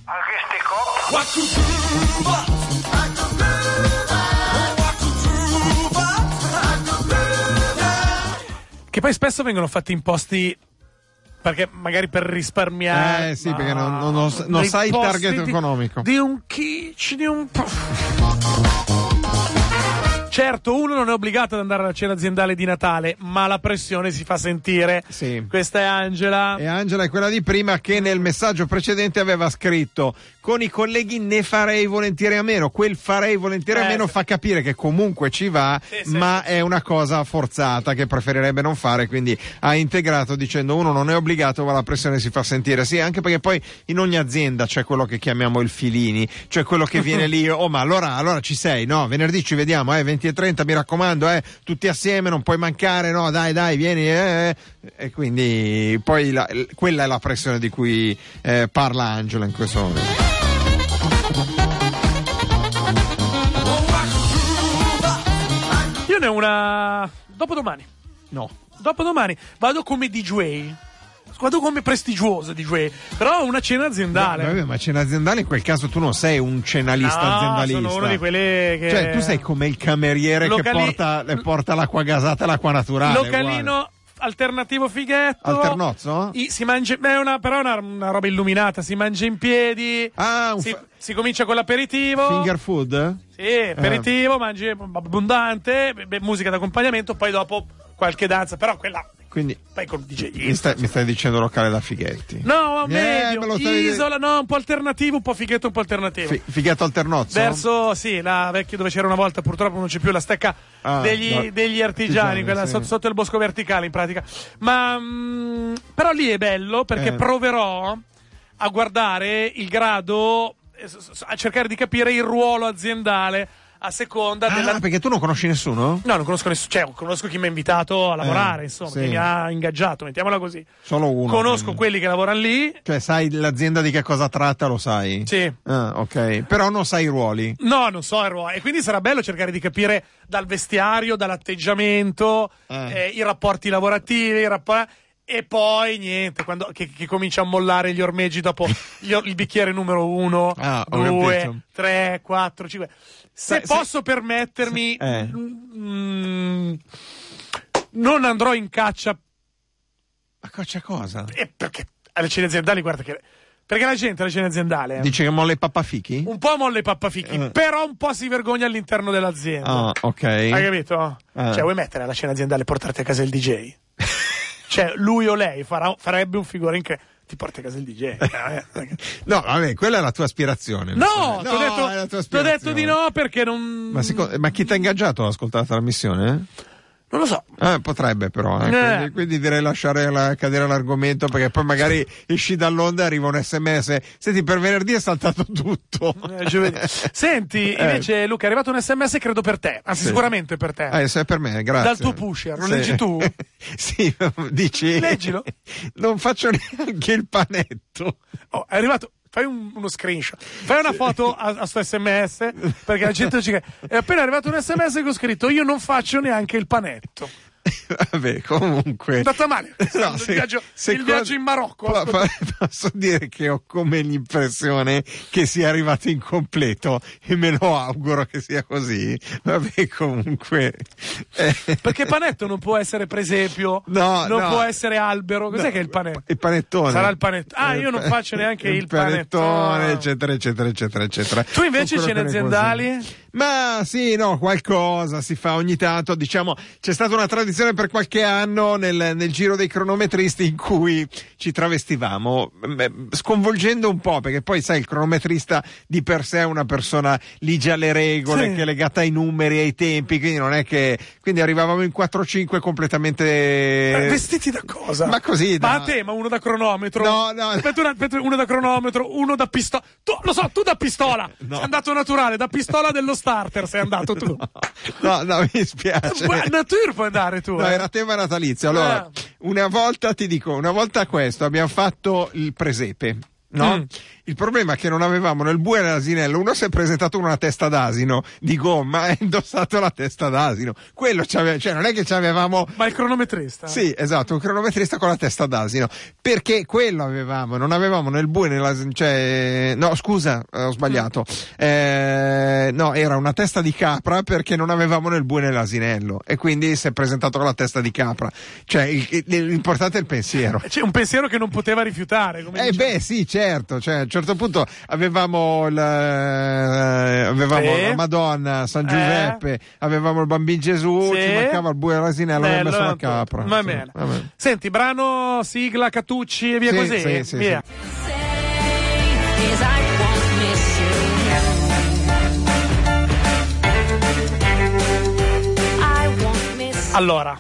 Anche Che poi spesso vengono fatti imposti perché magari per risparmiare. Eh, sì, perché non- non- non- non sai il posti target di- economico. Di un kitsch, di un. Certo, uno non è obbligato ad andare alla cena aziendale di Natale, ma la pressione si fa sentire. Sì. Questa è Angela. E Angela è quella di prima che nel messaggio precedente aveva scritto con i colleghi ne farei volentieri a meno. Quel farei volentieri a Eh, meno fa capire che comunque ci va, Sì, sì, ma sì, è una cosa forzata che preferirebbe non fare. Quindi ha integrato dicendo uno non è obbligato, ma la pressione si fa sentire. Sì, anche perché poi in ogni azienda c'è quello che chiamiamo il filini, cioè quello che viene lì, *laughs* oh ma allora, allora ci sei, no? Venerdì ci vediamo, eh, 20 e 30, mi raccomando, eh, tutti assieme, non puoi mancare, no? Dai, dai, vieni, eh, eh. E quindi poi la- quella è la pressione di cui eh, parla Angela in questo momento. Dopodomani. No. Dopodomani vado come DJ. Vado come prestigioso DJ. Però una cena aziendale. Vabbè, ma cena aziendale in quel caso tu non sei un cenalista No, aziendalista. sono uno di quelli che. Cioè, tu sei come il cameriere Locali- che porta, le porta l'acqua gasata e l'acqua naturale. Localino uguale. Alternativo fighetto. Alternozzo? I- si mangia, beh, una, però è una, una roba illuminata. Si mangia in piedi. Ah, si, fa- si comincia con l'aperitivo. finger food? Sì, aperitivo, mangi abbondante, beh, musica d'accompagnamento, poi dopo qualche danza, però quella Quindi poi con DJ. mi stai, mi stai dicendo locale da fighetti. No, Eh, medio, me isola, no, un po' alternativo, un po' fighetto, un po' alternativo. Fi- fighetto alternozzo? Verso, sì, la vecchia dove c'era una volta, purtroppo non c'è più la stecca Ah, degli, no. degli artigiani, Artigiani, quella sì. sotto, sotto il bosco verticale in pratica. Ma, mm, però lì è bello perché Eh. proverò a guardare il grado, eh, a cercare di capire il ruolo aziendale a seconda Ah, della... perché tu non conosci nessuno? No, non conosco nessuno, cioè conosco chi mi ha invitato a lavorare, insomma, sì. chi mi ha ingaggiato, mettiamola così. Solo uno. Conosco quindi. quelli che lavorano lì. Cioè, sai l'azienda di che cosa tratta, lo sai? Sì. Ah, ok. Però non sai i ruoli. No, non so, il ruolo. E quindi sarà bello cercare di capire dal vestiario, dall'atteggiamento, Eh. eh, i rapporti lavorativi, i rappo- e poi niente, quando, che, che comincia a mollare gli ormeggi dopo *laughs* gli il bicchiere numero uno, Ah, ho due, capito. tre, quattro, cinque. Se Sai- posso permettermi, Eh. mm, non andrò in caccia Ma c'è cosa? eh, perché alle cene aziendali, guarda che. Perché la gente alle cene aziendali eh, Dice che molla i pappafichi? un po' molle i pappafichi, Eh. però un po' si vergogna all'interno dell'azienda. Ah, ok. Hai capito? Eh. Cioè, vuoi mettere alla cena aziendale e portarti a casa il DJ? Cioè, lui o lei farà- farebbe un figurino che ti porti a casa il DJ. *laughs* Eh, No, vabbè, quella è la tua aspirazione. no, no ti ho detto, tua t'ho detto di no perché non. Ma, secondo- ma chi ti ha ingaggiato ad ascoltare la trasmissione? Non lo so. Eh, potrebbe però, eh. Eh. Quindi, quindi direi lasciare la- cadere l'argomento perché poi magari esci dall'onda e arriva un sms. Senti, per venerdì è saltato tutto. Eh. Senti, *laughs* Eh. invece, Luca, è arrivato un sms credo per te, anzi, Sì. sicuramente per te. Eh, se è per me, grazie. Dal tuo pusher, lo Sì. leggi tu? *laughs* sì, dici. Leggilo. Non faccio *laughs* neanche il panetto. Oh, è arrivato. Fai un- uno screenshot, fai una foto a, a sto sms perché la gente ci. È appena arrivato un sms che ho scritto: Io non faccio neanche il panetto. *laughs* Vabbè, comunque. È andata male. *laughs* No, il, se, viaggio, il viaggio, in Marocco. Po- po- *laughs* posso dire che ho come l'impressione che sia arrivato incompleto e me lo auguro che sia così. Vabbè, comunque. Eh. Perché panetto non può essere presepio, no, non no. può essere albero. Cos'è no, che è il panetto? Il panettone. Sarà il panettone. Ah, io non faccio neanche il, il panettone, panettone, eccetera, eccetera, eccetera, eccetera. Tu invece cene aziendali? Ma sì, no, qualcosa si fa ogni tanto. Diciamo, c'è stata una tradizione per qualche anno nel, nel giro dei cronometristi in cui ci travestivamo, sconvolgendo un po', perché poi sai, il cronometrista di per sé è una persona ligia alle regole, sì. che è legata ai numeri, ai tempi, quindi non è che. Quindi arrivavamo in 4-5 completamente. Eh, vestiti da cosa? Ma così. Da... Ma a te, ma uno da cronometro? No, no. Aspetta, uno da cronometro, uno da pistola. Tu, lo so, tu da pistola! No. Sei andato naturale, da pistola dello starter sei andato tu. *laughs* No, no, mi spiace. Ma nature puoi andare tu. No, eh. era tema natalizio. Allora, ah. una volta ti dico, una volta questo abbiamo fatto il presepe. No? Mm. Il problema è che non avevamo nel bue nell'asinello. Uno si è presentato con una testa d'asino di gomma *laughs* e ha indossato la testa d'asino. Quello c'aveva, cioè non è che avevamo. Ma il cronometrista? Sì, esatto, un cronometrista con la testa d'asino. Perché quello avevamo, non avevamo nel bue nell'asino. Cioè, no, scusa, ho sbagliato. Eh, no, era una testa di capra perché non avevamo nel bue nell'asinello. E quindi si è presentato con la testa di capra. Cioè, l'importante è il pensiero. C'è un pensiero che non poteva rifiutare. Come eh, diciamo. beh, sì, certo. Cioè, certo punto avevamo, il, eh, avevamo sì. la Madonna, San eh. Giuseppe, eh. avevamo il bambino Gesù, sì. ci mancava il bue all'asinello, abbiamo messo la capra. Va bene. Va bene. Senti, brano, sigla, Catucci e via così. Sì, via. Allora,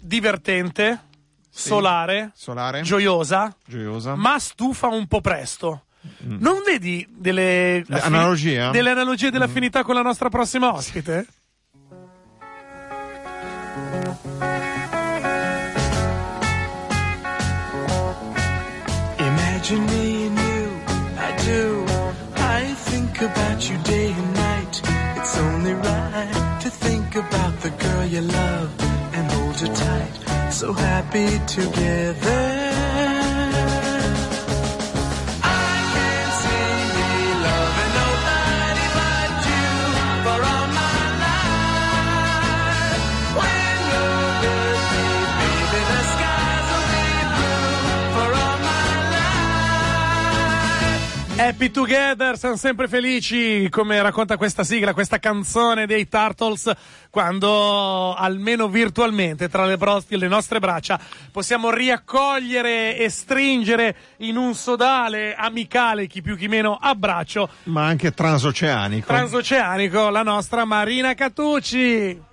divertente, solare, solare, gioiosa, gioiosa, ma stufa un po' presto. Mm. Non vedi delle analogie, delle analogie dell'affinità mm. con la nostra prossima ospite? Imagine me and you, I do. I think about you day and night. It's only right to think about the girl you love and hold her tight. So happy together. Happy Together, siamo sempre felici, come racconta questa sigla, questa canzone dei Turtles, quando almeno virtualmente tra le, bro- le nostre braccia possiamo riaccogliere e stringere in un sodale amicale, chi più chi meno, abbraccio. Ma anche transoceanico. Transoceanico, la nostra Marina Catucci.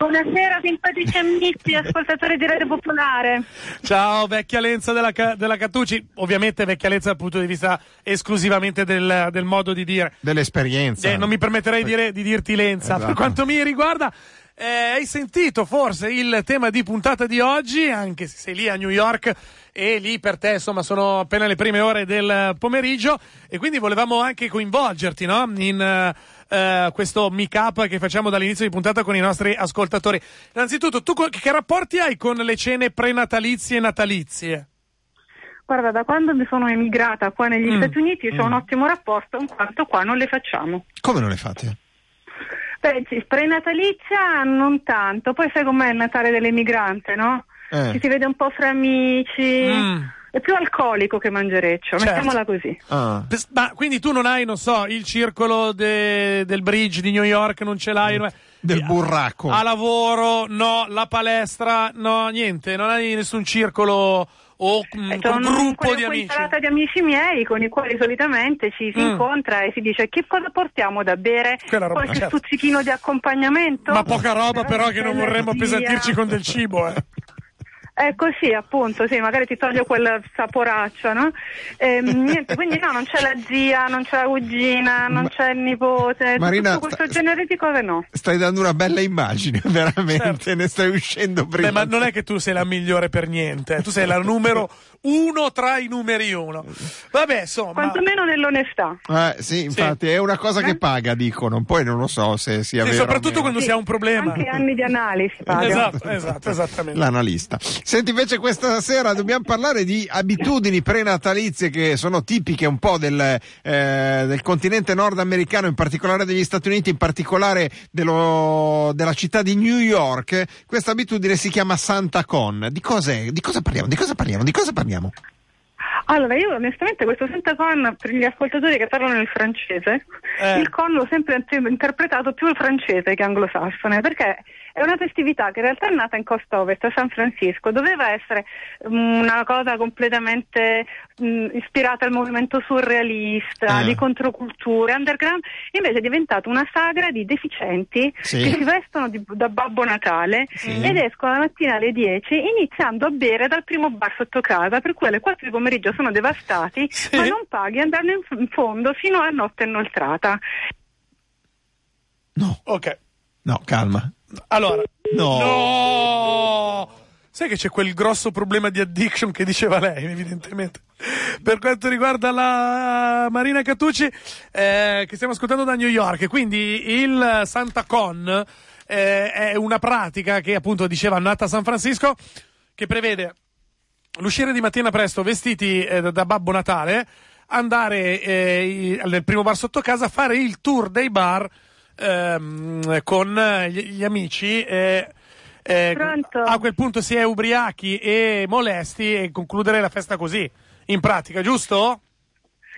Buonasera simpatici amici *laughs* ascoltatori di Radio Popolare. Ciao vecchia Lenza della, della Cattucci, ovviamente vecchia Lenza dal punto di vista esclusivamente del, del modo di dire. Dell'esperienza. Eh, non mi permetterei di, dire, di dirti Lenza. Esatto. Per quanto mi riguarda, eh, hai sentito forse il tema di puntata di oggi, anche se sei lì a New York e lì per te insomma sono appena le prime ore del pomeriggio e quindi volevamo anche coinvolgerti no? in... Uh, eh, questo meet-up che facciamo dall'inizio di puntata con i nostri ascoltatori. Innanzitutto, tu che rapporti hai con le cene prenatalizie e natalizie? Guarda, da quando mi sono emigrata qua negli mm. Stati Uniti mm. ho un ottimo rapporto, in quanto qua non le facciamo. Come non le fate? Beh, sì, prenatalizia non tanto, poi sai com'è il Natale dell'emigrante, no? Eh. Ci si vede un po' fra amici. Mm è più alcolico che mangereccio, certo. mettiamola così. Ah. Ma quindi tu non hai, non so, il circolo de, del bridge di New York, non ce l'hai? Mm. Del burraco. A lavoro, no, la palestra, no, niente, non hai nessun circolo o mm, eh, un gruppo di amici? Una di amici miei con i quali solitamente ci si mm. incontra e si dice che cosa portiamo da bere, Quella roba, qualche certo. stuzzichino di accompagnamento. Ma poca roba però, però che non vorremmo appesantirci con del cibo, eh. *laughs* Ecco sì, appunto, sì, magari ti toglie quel saporaccio, no? E, ehm, *laughs* niente, quindi no, non c'è la zia, non c'è la cugina, non ma, c'è il nipote, Marina, tutto questo sta, genere di cose no. Stai dando una bella immagine, veramente, certo. ne stai uscendo prima. Beh, ma non è che tu sei la migliore per niente, tu sei la numero uno tra i numeri uno. Vabbè, insomma. Quantomeno nell'onestà. Eh, sì, infatti, sì. è una cosa eh? che paga, dicono. Poi non lo so se sia sì, vero. Soprattutto quando sì, si ha un problema. Anche anni di analisi paga. Esatto, esatto, esattamente. L'analista. Senti, invece, questa sera dobbiamo parlare di abitudini prenatalizie che sono tipiche un po' del, eh, del continente nordamericano, in particolare degli Stati Uniti, in particolare dello, della città di New York. Questa abitudine si chiama Santa Con. Di, cos'è? di cosa parliamo? Di cosa parliamo? Di cosa parliamo? Allora, io onestamente questo Santa Con, per gli ascoltatori che parlano il francese, eh. il con l'ho sempre interpretato più il francese che anglosassone, perché è una festività che in realtà è nata in costa ovest, a San Francisco, doveva essere um, una cosa completamente um, ispirata al movimento surrealista, eh. di controculture, underground, invece è diventata una sagra di deficienti sì. che si vestono di, da Babbo Natale sì. ed escono la mattina alle 10 iniziando a bere dal primo bar sotto casa, per cui alle 4 di pomeriggio sono devastati, sì. ma non paghi andando in, in fondo fino a notte inoltrata. No. Ok. No, calma. Allora, no. no. Sai che c'è quel grosso problema di addiction che diceva lei, evidentemente. Per quanto riguarda la Marina Catucci, eh, che stiamo ascoltando da New York, quindi il Santa Con eh, è una pratica che appunto diceva nata a San Francisco, che prevede l'uscire di mattina presto vestiti eh, da Babbo Natale, andare eh, nel primo bar sotto casa, fare il tour dei bar ehm, con gli, gli amici. Eh, eh, a quel punto si è ubriachi e molesti e concludere la festa così, in pratica, giusto?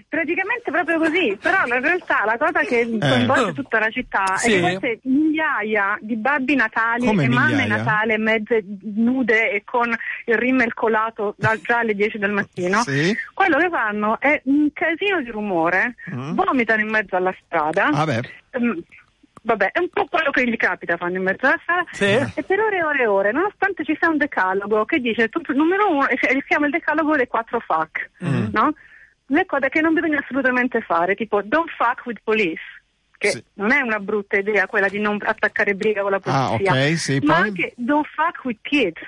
Praticamente proprio così, però in realtà la cosa che eh. coinvolge eh. tutta la città sì. è che queste migliaia di babbi natali Come e migliaia? mamme natale mezze nude e con il rimmel colato da, già alle 10 del mattino, sì. quello che fanno è un casino di rumore, mm. vomitano in mezzo alla strada. Ah, Vabbè, è un po' quello che gli capita fanno in mezzo alla sala. Sì. E per ore e ore e ore, nonostante ci sia un decalogo che dice tutto, numero uno, si chiama il decalogo dei quattro FAC, mm. no? Le cose che non bisogna assolutamente fare, tipo don't fuck with police che sì. non è una brutta idea quella di non attaccare briga con la ah, polizia, ah, okay, sì, ma poi... anche don't fuck with kids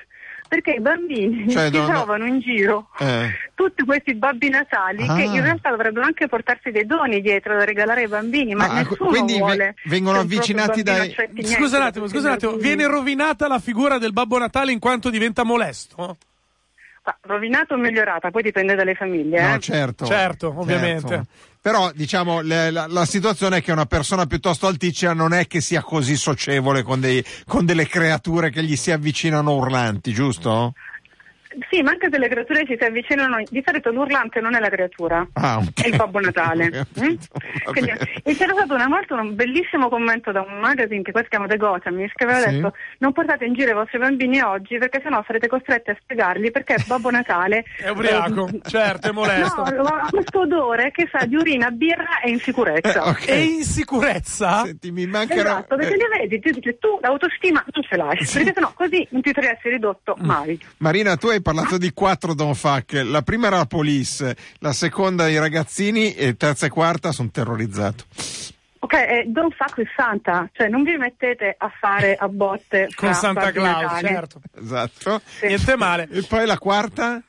perché i bambini cioè, si trovano in giro eh. tutti questi babbi natali ah. che in realtà dovrebbero anche portarsi dei doni dietro da regalare ai bambini, ma, ma nessuno quindi vuole. vengono avvicinati dai. Scusa un attimo, scusa un attimo, viene rovinata la figura del Babbo Natale in quanto diventa molesto? Rovinato o migliorata, poi dipende dalle famiglie. No, eh? certo. Certo, ovviamente. Certo. Però diciamo le, la, la, situazione è che una persona piuttosto alticcia non è che sia così socievole con, dei, con delle creature che gli si avvicinano urlanti, giusto? Sì, ma anche se le creature ci si avvicinano, di solito l'urlante non è la creatura, ah, okay. è il Babbo Natale. *laughs* mm? Quindi, e c'era stato una volta un bellissimo commento da un magazine che poi si chiama The Gotham, che aveva sì. detto non portate in giro i vostri bambini oggi perché sennò sarete costretti a spiegargli perché Babbo Natale *laughs* è ubriaco, eh, certo, è molesto. *laughs* No, ha questo odore che sa di urina, birra e insicurezza. Eh, okay. E insicurezza? Senti, mi mancherà... Esatto, perché li vedi, tu, tu l'autostima non ce l'hai, sì. perché sennò così non ti troveresti ridotto mm. mai. Marina, tu hai parlato di quattro Don't Fuck. La prima era la Police, la seconda i ragazzini e terza e quarta sono terrorizzato. Ok, eh, don't fuck with Santa, cioè non vi mettete a fare *laughs* a botte con Santa Claus, certo. Esatto. Sì. Niente male. E poi la quarta?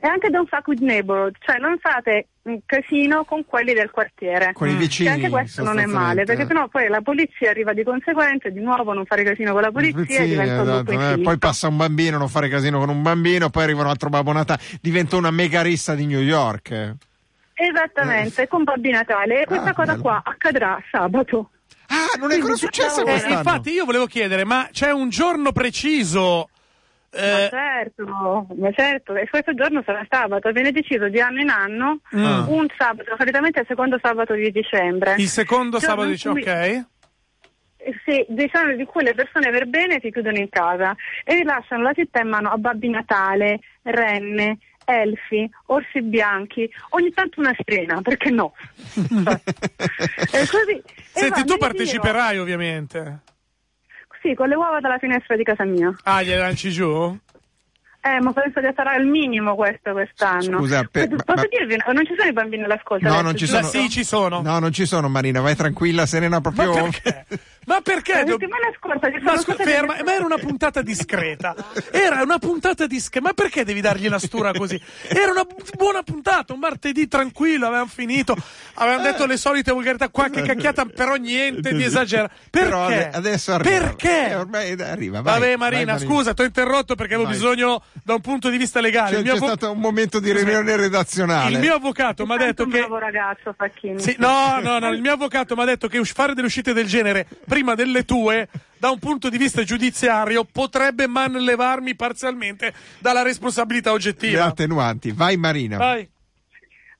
E anche don't fuck with neighborhood, cioè non fate un casino con quelli del quartiere. Con i vicini. Che anche questo non è male, perché sennò poi la polizia arriva di conseguenza di nuovo non fare casino con la polizia sì, e diventa esatto, un eh, Poi passa un bambino, non fare casino con un bambino, poi arriva un altro Babbo Natale, diventa una mega rissa di New York. Esattamente, eh. con Babbi Natale. E questa ah, cosa bello. qua accadrà sabato. Ah, non è ancora successo eh, Infatti io volevo chiedere, ma c'è un giorno preciso. Ma certo, ma certo, e questo giorno sarà sabato, viene deciso di anno in anno mm. un sabato, solitamente il secondo sabato di dicembre. Il secondo Giorno sabato di dicembre, ok. Sì, diciamo di cui le persone per bene si chiudono in casa e rilasciano la città in mano a Babbi Natale, renne, elfi, orsi bianchi, ogni tanto una strena, perché no? *laughs* e così, Senti, tu parteciperai ovviamente. Sì, con le uova dalla finestra di casa mia. Ah, gliele lanci giù? Eh, ma penso che sarà il minimo questo quest'anno. Scusa, per, posso ma... dirvi, non ci sono i bambini all'ascolto? No, non ci sono. Sì, ci sono. No, non ci sono, Marina, vai tranquilla, serena proprio. Ma perché? Ma perché? La settimana scorsa ci ma, scu- ferma, ma era una puntata discreta. Era una puntata discreta. Ma perché devi dargli la stura così? Era una buona puntata, un martedì tranquillo, avevamo finito, avevamo detto le solite volgarità, qualche cacchiata, però niente di esagerato. Perché? Però adesso arriva. Perché? Eh, ormai arriva. Vai, Vabbè, Marina, vai, scusa, ti ho interrotto perché avevo vai. bisogno da un punto di vista legale. Cioè, c'è avvo... stato un momento di riunione redazionale. Il mio avvocato mi ha detto che. bravo ragazzo, Facchini. Sì, no, no, no, il mio avvocato mi ha detto che fare delle uscite del genere prima delle tue da un punto di vista giudiziario potrebbe manlevarmi parzialmente dalla responsabilità oggettiva. Le attenuanti. Vai Marina. Vai.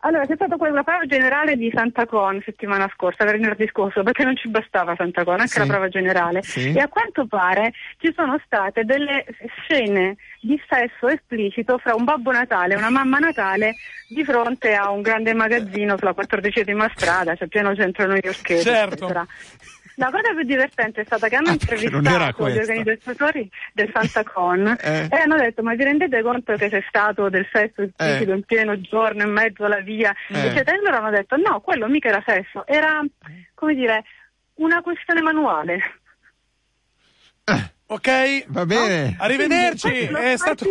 Allora, c'è stata quella prova generale di Santa Con settimana scorsa, venerdì scorso, perché non ci bastava Santa Con, anche sì. la prova generale. Sì. E a quanto pare ci sono state delle scene di sesso esplicito fra un babbo Natale e una mamma Natale di fronte a un grande magazzino sulla quattordicesima strada, cioè pieno centro newyorkese. Certo. Eccetera. La cosa più divertente è stata che hanno ah, intervistato gli organizzatori del Santacon eh. e hanno detto ma vi rendete conto che c'è stato del sesso esplicito eh. in pieno giorno in mezzo alla via eh. eccetera e loro hanno detto no quello mica era sesso era come dire una questione manuale eh. ok va bene no? arrivederci è stato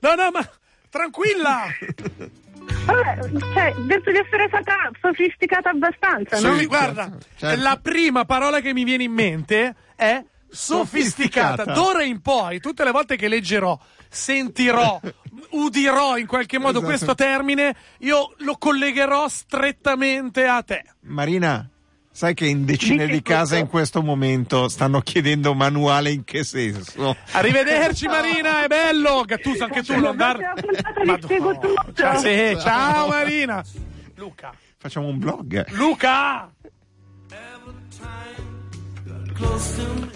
no no ma tranquilla *laughs* Vabbè, cioè, penso di essere stata sofisticata abbastanza, no? Sì, guarda, certo. la prima parola che mi viene in mente è sofisticata. sofisticata. D'ora in poi, tutte le volte che leggerò, sentirò, *laughs* udirò in qualche modo esatto. questo termine, io lo collegherò strettamente a te. Marina, Sai che in decine di case in questo momento stanno chiedendo manuale in che senso? Arrivederci Marina, è bello! Gattuso anche tu non dar... Ciao, sì, ciao Marina! Luca. Facciamo un blog. Luca!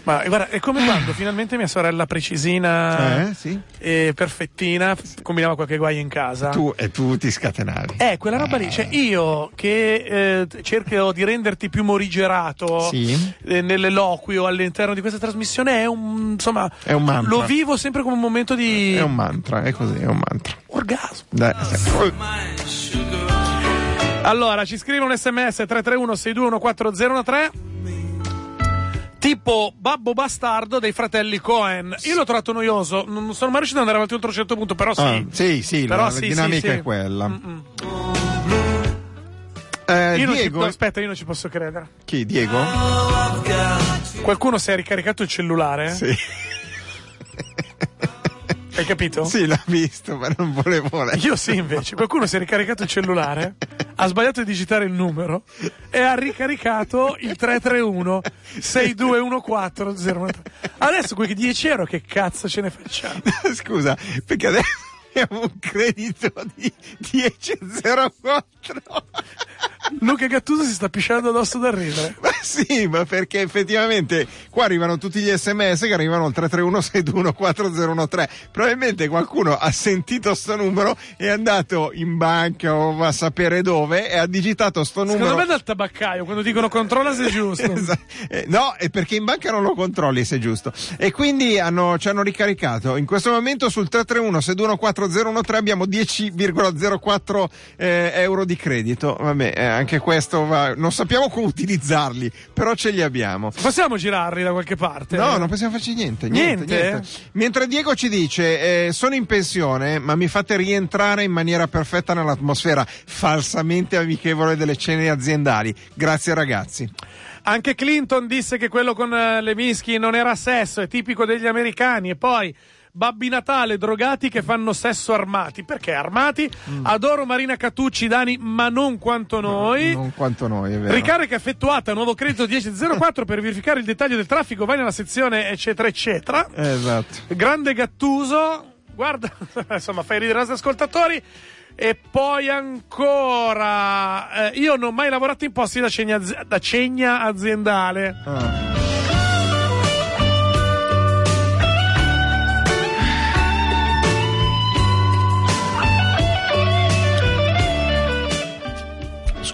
Ma guarda, è come quando finalmente mia sorella precisina eh, sì. e perfettina combinava qualche guaio in casa. Tu, e tu ti scatenavi. Eh, quella roba lì. Cioè, io che eh, cerco di renderti più morigerato sì. eh, nell'eloquio all'interno di questa trasmissione, è un insomma. È un mantra. Lo vivo sempre come un momento di. È un mantra, è così, è un mantra. Orgasmo. Dai, allora, ci scrive un sms 331 621 4013 tipo Babbo Bastardo dei fratelli Cohen. Io l'ho trovato noioso, non sono mai riuscito ad andare avanti oltre un certo punto, però sì. Ah, sì, sì, però la, sì, dinamica sì, è quella. Eh, io Diego... Ci, aspetta, io non ci posso credere. Chi? Diego? Qualcuno si è ricaricato il cellulare? Sì. Hai capito? Sì, l'ho visto, ma non volevo leggere. Io sì, invece. Qualcuno si è ricaricato il cellulare, *laughs* ha sbagliato di digitare il numero e ha ricaricato il 331 6214 093. Adesso quei 10 euro che cazzo ce ne facciamo? *laughs* Scusa, perché adesso abbiamo *laughs* un credito di 10,04. *laughs* Luca Gattuso si sta pisciando addosso da ridere. *laughs* Ma sì, ma perché effettivamente qua arrivano tutti gli sms che arrivano al 331-621-4013. Probabilmente qualcuno ha sentito sto numero, è andato in banca o a sapere dove e ha digitato sto numero. Secondo me dal tabaccaio, quando dicono controlla se è giusto. esatto. no, è perché in banca non lo controlli se è giusto. E quindi hanno, ci hanno ricaricato. In questo momento sul 331-621-4013 abbiamo 10,04 eh, euro di credito. Vabbè, eh, anche questo va... non sappiamo come utilizzarli, però ce li abbiamo. Possiamo girarli da qualche parte? No, non possiamo farci niente. Niente? niente? niente. Mentre Diego ci dice: eh, Sono in pensione, ma mi fate rientrare in maniera perfetta nell'atmosfera falsamente amichevole delle cene aziendali. Grazie, ragazzi. Anche Clinton disse che quello con uh, Levinsky non era sesso, è tipico degli americani. E poi Babbi Natale drogati che fanno sesso armati. Perché armati? Mm. Adoro Marina Catucci, Dani, ma non quanto noi. Non quanto noi, è vero. Ricarica effettuata, nuovo credito 1004 per verificare il dettaglio del traffico, vai nella sezione eccetera eccetera. Esatto. Grande Gattuso, guarda, *laughs* insomma, fai ridere i ascoltatori. E poi ancora, eh, io non ho mai lavorato in posti da cegna, da cegna aziendale. Ah.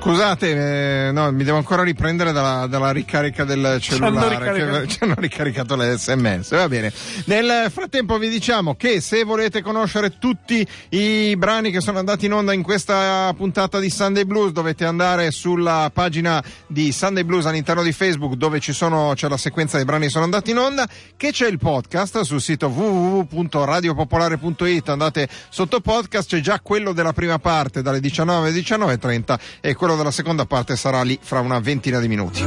Scusate, eh, no, mi devo ancora riprendere dalla, dalla ricarica del cellulare. *laughs* Ci hanno, ricaricato le sms. Va bene. Nel frattempo vi diciamo che se volete conoscere tutti i brani che sono andati in onda in questa puntata di Sunday Blues, dovete andare sulla pagina di Sunday Blues all'interno di Facebook dove ci sono, c'è la sequenza dei brani che sono andati in onda, che c'è il podcast sul sito www.radiopopolare.it. Andate sotto podcast, c'è già quello della prima parte dalle 19 alle 19.30 e quello della seconda parte sarà lì fra una ventina di minuti.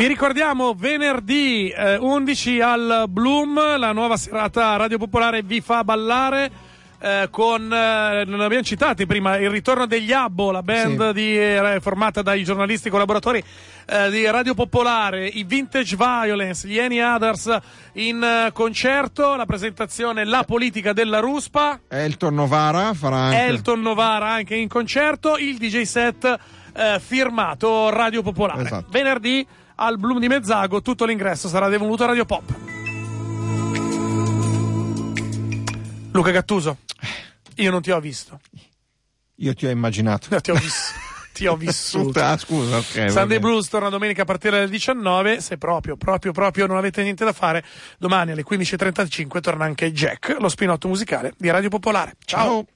Vi ricordiamo venerdì eh, 11 al Bloom, la nuova serata Radio Popolare vi fa ballare. Eh, con, eh, non abbiamo citato prima, il ritorno degli Abbo, la band sì. di, eh, formata dai giornalisti collaboratori eh, di Radio Popolare, i Vintage Violence, gli Any Others in eh, concerto, la presentazione La politica della Ruspa. Elton Novara farà anche. Elton Novara anche in concerto, il DJ set firmato Radio Popolare. Esatto. Venerdì al Bloom di Mezzago tutto l'ingresso sarà devoluto a Radio Pop. Luca Gattuso, io non ti ho visto. Io ti ho immaginato. No, ti ho visto. ti ho vissuto. *laughs* ah, scusa, ok. Sunday Blues torna domenica a partire dalle 19. Se proprio, proprio, proprio non avete niente da fare, domani alle 15.35 torna anche Jack, lo spinotto musicale di Radio Popolare. Ciao. Ciao.